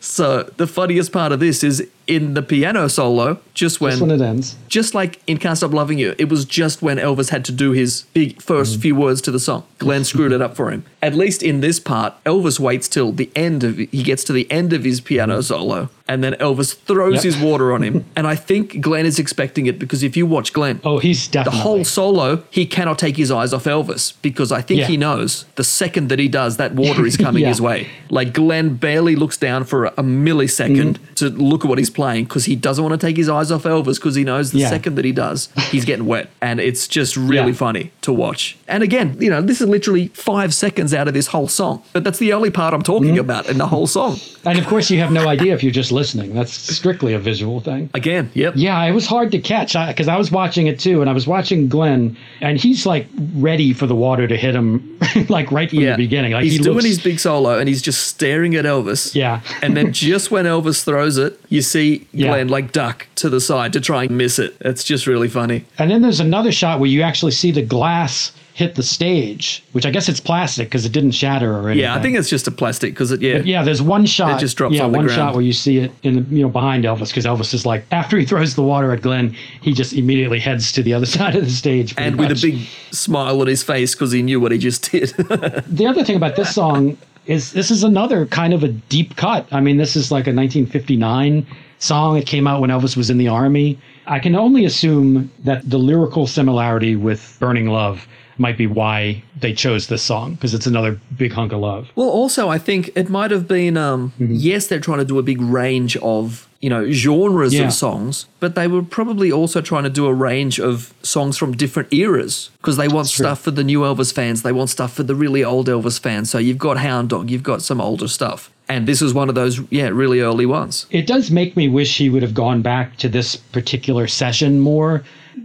So the funniest part of this is in the piano solo, just when, that's when it ends. just like in Can't Stop Loving You, it was just when Elvis had to do his big 1st mm-hmm. few words to the song. Glen screwed it up for him. At least in this part, Elvis waits till the end of he gets to the end of his piano solo, and then Elvis throws Yep. his water on him. and I think Glen is expecting it because if you watch Glen, Oh, he's definitely the whole solo, he cannot take his eyes off Elvis because I think Yeah. he knows the second that he does, that water is coming Yeah. his way. Like Glen barely looks down for a, a millisecond Mm-hmm. to look at what he's playing because he doesn't want to take his eyes off Elvis because he knows the Yeah. second that he does, he's getting wet. And it's just really funny to watch. And again, you know, this is literally five seconds out of this whole song, but that's the only part I'm talking Mm-hmm. about in the whole song. and of course you have no idea if you're just listening. That's strictly a visual thing. Again, yep. Yeah, it was hard to catch because I, was watching it too, and I was watching Glen, and he's like ready for the water to hit him, like right from the beginning. Like he's he doing looks, his big solo and he's just staring at Elvis. Yeah. and then just when Elvis throws it, you see Yeah. Glen like duck to the side to try and miss it. It's just really funny. And then there's another shot where you actually see the glass hit the stage, which I guess it's plastic because it didn't shatter or anything. Yeah, I think it's just a plastic because it. Yeah, Yeah, there's one shot. It just drops yeah, on one ground. shot where you see it in the you know behind Elvis because Elvis is like after he throws the water at Glen, he just immediately heads to the other side of the stage. and with much. a big smile on his face because he knew what he just did. the other thing about this song is this is another kind of a deep cut. I mean, this is like a 1959 song. It came out when Elvis was in the army. I can only assume that the lyrical similarity with Burning Love might be why they chose this song because it's another big hunk of love. well, also I think it might have been. Um, Mm-hmm. Yes, they're trying to do a big range of you know genres Yeah. of songs, but they were probably also trying to do a range of songs from different eras because they want true. stuff for the new Elvis fans, they want stuff for the really old Elvis fans. So you've got Hound Dog, you've got some older stuff, and this was one of those yeah really early ones. It does make me wish he would have gone back to this particular session more.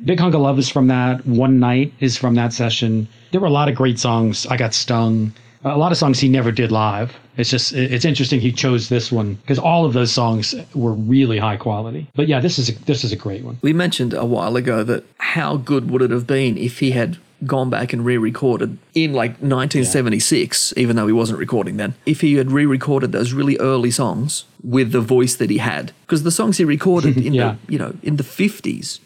Big Hunk of Love is from that. One Night is from that session. There were a lot of great songs. I Got Stung. A lot of songs he never did live. It's just, it's interesting he chose this one because all of those songs were really high quality. But yeah, this is a, this is a great one. We mentioned a while ago that how good would it have been if he had gone back and re-recorded in like 1976 even though he wasn't recording then if he had re-recorded those really early songs with the voice that he had because the songs he recorded in Yeah. the you know in the 50s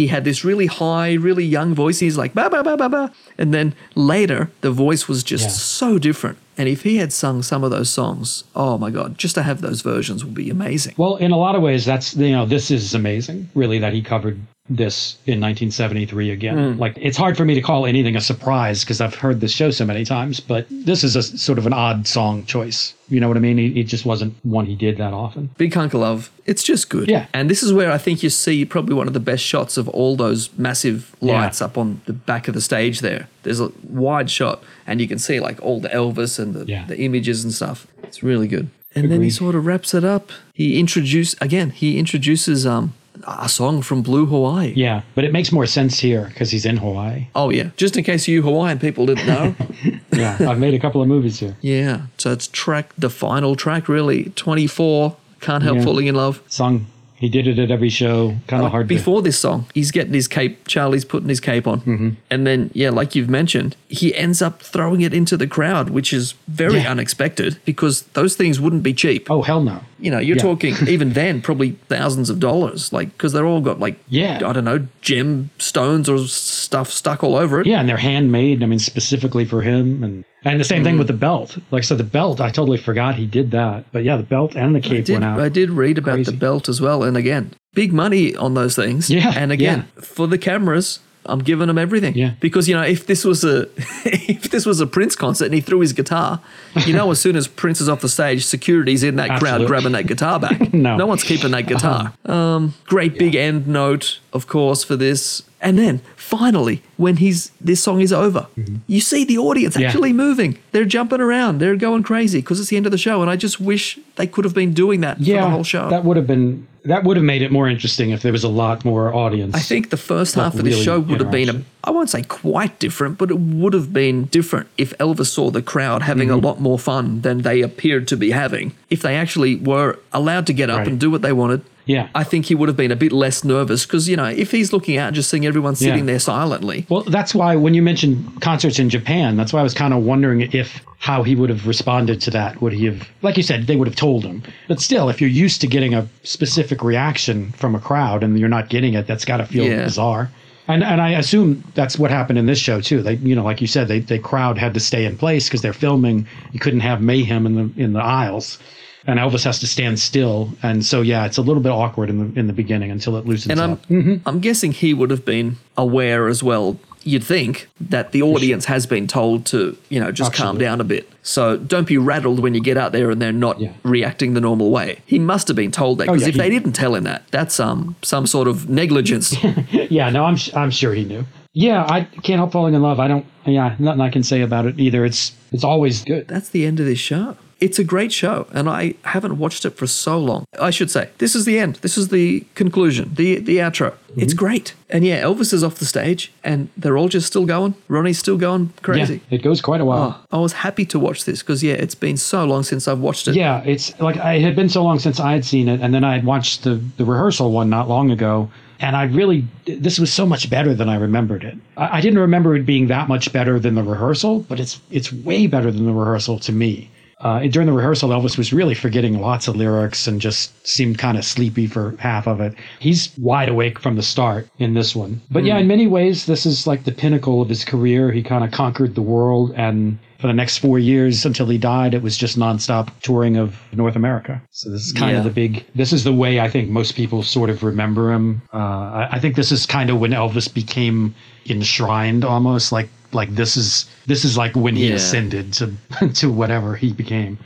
he had this really high really young voice. He's like ba ba ba ba ba. And then later the voice was just Yeah. so different. And if he had sung some of those songs oh my god just to have those versions would be amazing. Well, in a lot of ways, that's, you know, this is amazing, really, that he covered this in 1973 again. Like it's hard for me to call anything a surprise because I've heard this show so many times, but this is a sort of an odd song choice. You know what I mean? It, it just wasn't one he did that often. Big Hunk of Love. It's just good. Yeah. And this is where I think you see probably one of the best shots of all those massive Yeah. lights up on the back of the stage there. There's a wide shot and you can see like all the Elvis and the, Yeah. the images and stuff. It's really good. And then he sort of wraps it up. He introduce again, he introduces um a song from Blue Hawaii. Yeah, but it makes more sense here because he's in Hawaii. Oh yeah. Just in case you Hawaiian people didn't know. Yeah, I've made a couple of movies here. yeah. So it's track the final track really. Twenty four. Can't help Yeah. falling in love. Song he did it at every show. Kind of hard. to, Before this song, he's getting his cape. Charlie's putting his cape on, Mm-hmm. and then yeah, like you've mentioned, he ends up throwing it into the crowd, which is very Yeah. unexpected because those things wouldn't be cheap. oh hell no. You know, you're Yeah. talking even then probably thousands of dollars, like because they're all got like Yeah. I don't know gem stones or stuff stuck all over it. Yeah, and they're handmade. I mean, specifically for him, and and the same Mm. thing with the belt. Like I so, the belt. I totally forgot he did that. But yeah, the belt and the I cape did, went out. I did read about Crazy. the belt as well, and again, big money on those things. Yeah, and again, for the cameras, I'm giving them everything. Yeah. because you know, if this was a if this was a Prince concert and he threw his guitar, you know, as soon as Prince is off the stage, security's in that crowd grabbing that guitar back. No. no one's keeping that guitar. Um, great big end note, of course, for this. And then finally, when he's this song is over, you see the audience Mm-hmm. Yeah. actually moving. They're jumping around. They're going crazy because it's the end of the show. And I just wish they could have been doing that for yeah, the whole show. that would have been that would have made it more interesting if there was a lot more audience. I think the first half of the really show would have been, a. I won't say quite different, but it would have been different if Elvis saw the crowd having Mm-hmm. a lot more fun than they appeared to be having. If they actually were allowed to get up Right. and do what they wanted, Yeah. I think he would have been a bit less nervous because, you know, if he's looking out and just seeing everyone sitting Yeah. there silently, Well, that's why when you mentioned concerts in Japan, that's why I was kind of wondering if how he would have responded to that. Would he have, like you said, they would have told him. But still, if you're used to getting a specific reaction from a crowd and you're not getting it, that's got to feel Yeah. bizarre. And and I assume that's what happened in this show too. They, you know, like you said, they the crowd had to stay in place because they're filming. You couldn't have mayhem in the in the aisles. And Elvis has to stand still, and so yeah, it's a little bit awkward in the in the beginning until it loosens and I'm, up. Mm-hmm. I'm guessing he would have been aware as well. You'd think that the audience has been told to, you know, just calm down a bit. So don't be rattled when you get out there and they're not Yeah. reacting the normal way. He must have been told that Oh, because yeah, if they didn't tell him that, that's um some sort of negligence. Yeah, no, I'm I'm sure he knew. Yeah, I can't help falling in love. I don't. Yeah, nothing I can say about it either. It's it's always good. that's the end of this show. It's a great show, and I haven't watched it for so long. I should say this is the end. This is the conclusion, the the outro. It's Mm-hmm. great, and yeah, Elvis is off the stage, and they're all just still going. Ronnie's still going crazy. Yeah, it goes quite a while. Oh, I was happy to watch this because yeah, it's been so long since I've watched it. Yeah, it's like I had been so long since I had seen it, and then I had watched the the rehearsal one not long ago, and I really this was so much better than I remembered it. I, I didn't remember it being that much better than the rehearsal, but it's it's way better than the rehearsal to me. Uh, during the rehearsal, Elvis was really forgetting lots of lyrics and just seemed kind of sleepy for half of it. He's wide awake from the start in this one. But yeah, in many ways, this is like the pinnacle of his career. He kind of conquered the world, and for the next four years until he died, it was just nonstop touring of North America. So this is kind Yeah. of the big. This is the way I think most people sort of remember him. Uh, I, I think this is kind of when Elvis became enshrined, almost like like this is this is like when he Yeah. ascended to to whatever he became.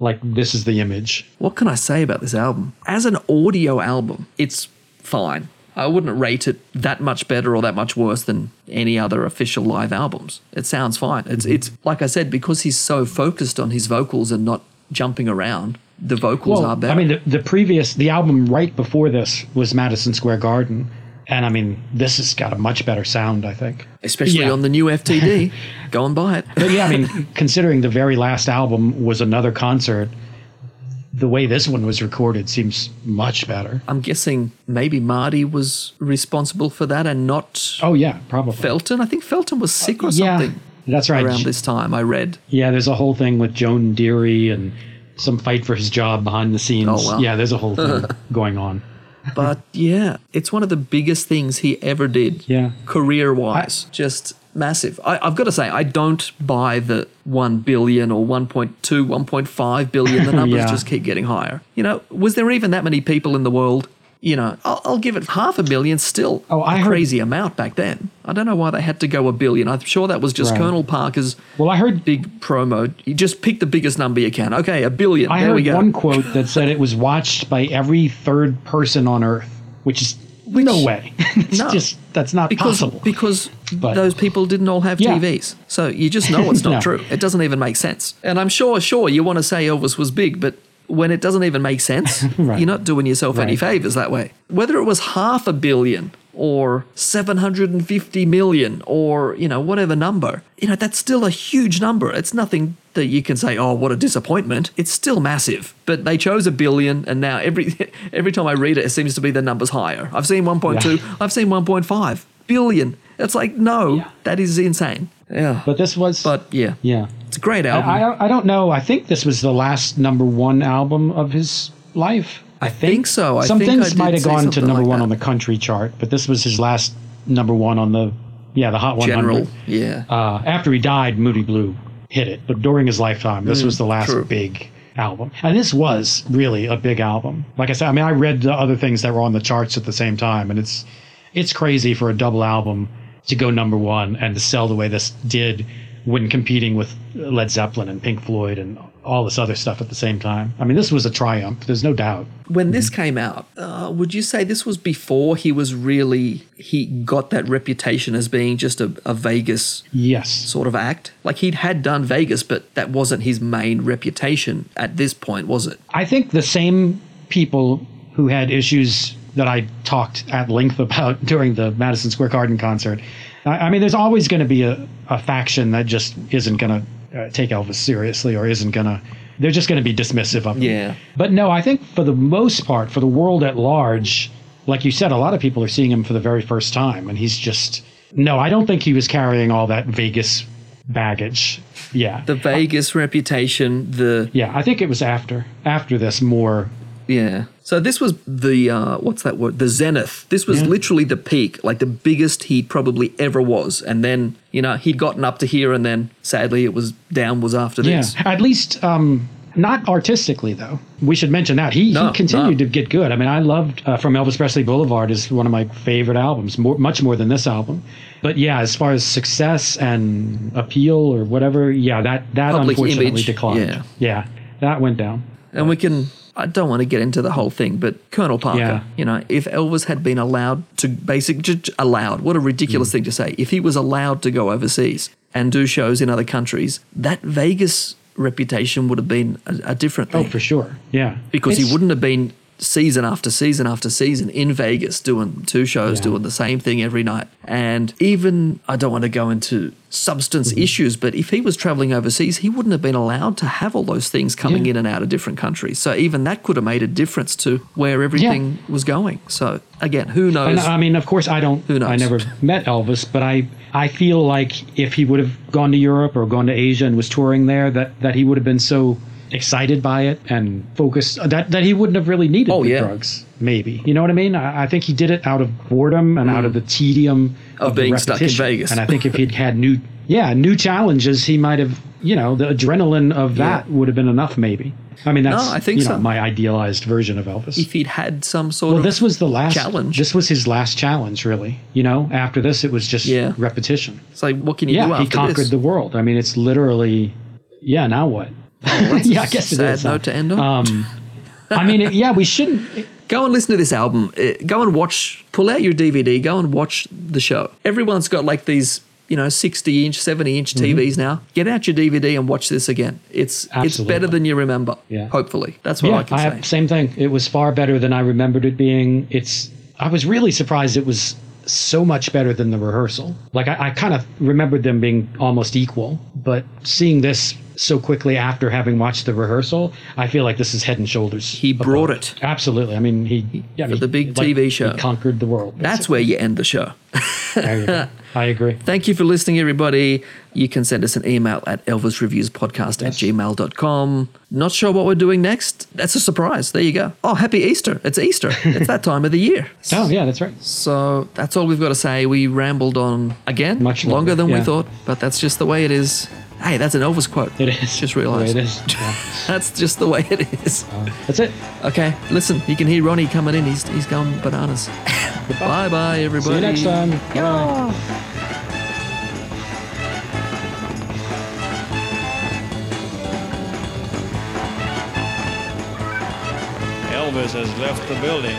Like this is the image. What can I say about this album? As an audio album, it's fine. I wouldn't rate it that much better or that much worse than any other official live albums. It sounds fine. It's mm-hmm. it's like I said because he's so focused on his vocals and not jumping around. The vocals are better. I mean, the, the previous, the album right before this was Madison Square Garden. And I mean, this has got a much better sound, I think. especially yeah. on the new FTD. Go and buy it. But yeah, I mean, considering the very last album was another concert, the way this one was recorded seems much better. I'm guessing maybe Marty was responsible for that and not Oh, yeah, probably. Felton. I think Felton was sick or yeah, something that's right. around this time. I read. Yeah, there's a whole thing with Joan Deary and some fight for his job behind the scenes. Oh, wow. Yeah, there's a whole thing going on. But yeah, it's one of the biggest things he ever did. Yeah. Career wise. Just massive. I, I've got to say, I don't buy the 1 billion or 1.2, 1.5 billion. The numbers Yeah. just keep getting higher. You know, was there even that many people in the world you know, I'll, I'll give it half a million still. Oh, I a heard- crazy amount back then. I don't know why they had to go a billion. I'm sure that was just Right. Colonel Parker's Well, I heard big promo. You just pick the biggest number you can. Okay, a billion. I there we heard go. one quote that said it was watched by every third person on Earth, which is which, no way. it's No. just that's not because possible. because But- those people didn't all have Yeah. TVs. So you just know it's not No. true. It doesn't even make sense. And I'm sure, sure, you want to say Elvis was big, but when it doesn't even make sense, Right. you're not doing yourself any favors that way. Whether it was half a billion or 750 million or, you know, whatever number, you know, that's still a huge number. It's nothing that you can say, oh, what a disappointment. It's still massive. But they chose a billion, and now every every time I read it, it seems to be the numbers higher. I've seen 1.2, Yeah. I've seen 1.5 billion. It's like, no, Yeah. that is insane. Yeah. but this was But yeah, yeah. it's a great album. I, I I don't know. I think this was the last number one album of his life. I think so. I Some think things might have gone to number like one that. on the country chart, but this was his last number one on the yeah the Hot 100. General. Yeah. Uh, after he died, Moody Blue hit it, but during his lifetime, this was the last Mm, true. big album, and this was really a big album. Like I said, I mean, I read the other things that were on the charts at the same time, and it's it's crazy for a double album to go number one and to sell the way this did when competing with Led Zeppelin and Pink Floyd and all this other stuff at the same time. I mean, this was a triumph. There's no doubt. when this came out, uh, would you say this was before he was really he got that reputation as being just a, a Vegas Yes. sort of act? Like he'd had done Vegas, but that wasn't his main reputation at this point, was it? I think the same people who had issues that I talked at length about during the Madison Square Garden concert. I, I mean, there's always going to be a, a faction that just isn't going to uh, take Elvis seriously or isn't going to. They're just going to be dismissive of him. Yeah. But no, I think for the most part, for the world at large, like you said, a lot of people are seeing him for the very first time, and he's just. No, I don't think he was carrying all that Vegas baggage. Yeah. The Vegas reputation, the yeah, I think it was after after this more Yeah. So this was the uh, what's that word? The zenith. This was Yeah. literally the peak, like the biggest he probably ever was. And then you know he'd gotten up to here, and then sadly it was down was after this. Yeah, at least um, not artistically though. We should mention that he, No, he continued no. to get good. I mean, I loved uh, from Elvis Presley Boulevard is one of my favorite albums, more, much more than this album. But yeah, as far as success and appeal or whatever, yeah, that that Public unfortunately image, declined. yeah. yeah, that went down. And we can. I don't want to get into the whole thing, but Colonel Parker, Yeah. you know, if Elvis had been allowed to basic just allowed, what a Mm. ridiculous thing to say. If he was allowed to go overseas and do shows in other countries, that Vegas reputation would have been a, a different thing. Oh, for sure. Yeah, because It's- he wouldn't have been season after season after season in Vegas doing two shows, Yeah. doing the same thing every night. And even, I don't want to go into substance Mm-hmm. issues, but if he was traveling overseas, he wouldn't have been allowed to have all those things coming Yeah. in and out of different countries. So even that could have made a difference to where everything was going. So again, who knows? And I mean, of course, I don't. Who knows? I never met Elvis, but I I feel like if he would have gone to Europe or gone to Asia and was touring there, that that he would have been so excited by it and focused that that he wouldn't have really needed Oh, the yeah. drugs. Maybe you know what I mean. I, I think he did it out of boredom and out of the tedium Mm. Of being stuck in. Vegas. And I think if he'd had new, yeah, new challenges, he might have. You know, the adrenaline of that would have been enough. Maybe. I mean, that's I think you know, so. my idealized version of Elvis. if he'd had some sort Well, of this was the last challenge. This was his last challenge, really. You know, after this, it was just Yeah. repetition. it's like, what can you do Yeah, after he conquered this? the world. I mean, it's literally, yeah. Now what? yeah, I guess it sad is. note to end on. Um, I mean, it, yeah, we shouldn't. Go and listen to this album. Uh, Go and watch. Pull out your DVD. Go and watch the show. Everyone's got like these, you know, sixty inch, seventy inch TVs now. Get out your DVD and watch this again. It's it's better than you remember. Yeah. Hopefully, that's what yeah, I can I say. same thing. It was far better than I remembered it being. It's. I was really surprised it was so much better than the rehearsal. Like I, I kind of remembered them being almost equal, but seeing this so quickly after having watched the rehearsal. I feel like this is head and shoulders. He above. brought it. Absolutely. I mean, he yeah, For he- the big like, TV show. He conquered the world. That's where you end the show. There you go. I agree. Thank you for listening, everybody. You can send us an email at elvisreviewspodcast at gmail.com. Not sure what we're doing next? That's a surprise. There you go. Oh, happy Easter. It's Easter. it's that time of the year. Oh yeah, that's right. So that's all we've got to say. We rambled on again, Much longer longer, than we thought, but that's just the way it is. Hey, that's an Elvis quote. It is. Just realised. It is. Yeah. That's just the way it is. Uh, that's it. Okay, listen, you can hear Ronnie coming in. He's, he's going bananas. bye bye, everybody. See you next time. Bye. Elvis has left the building.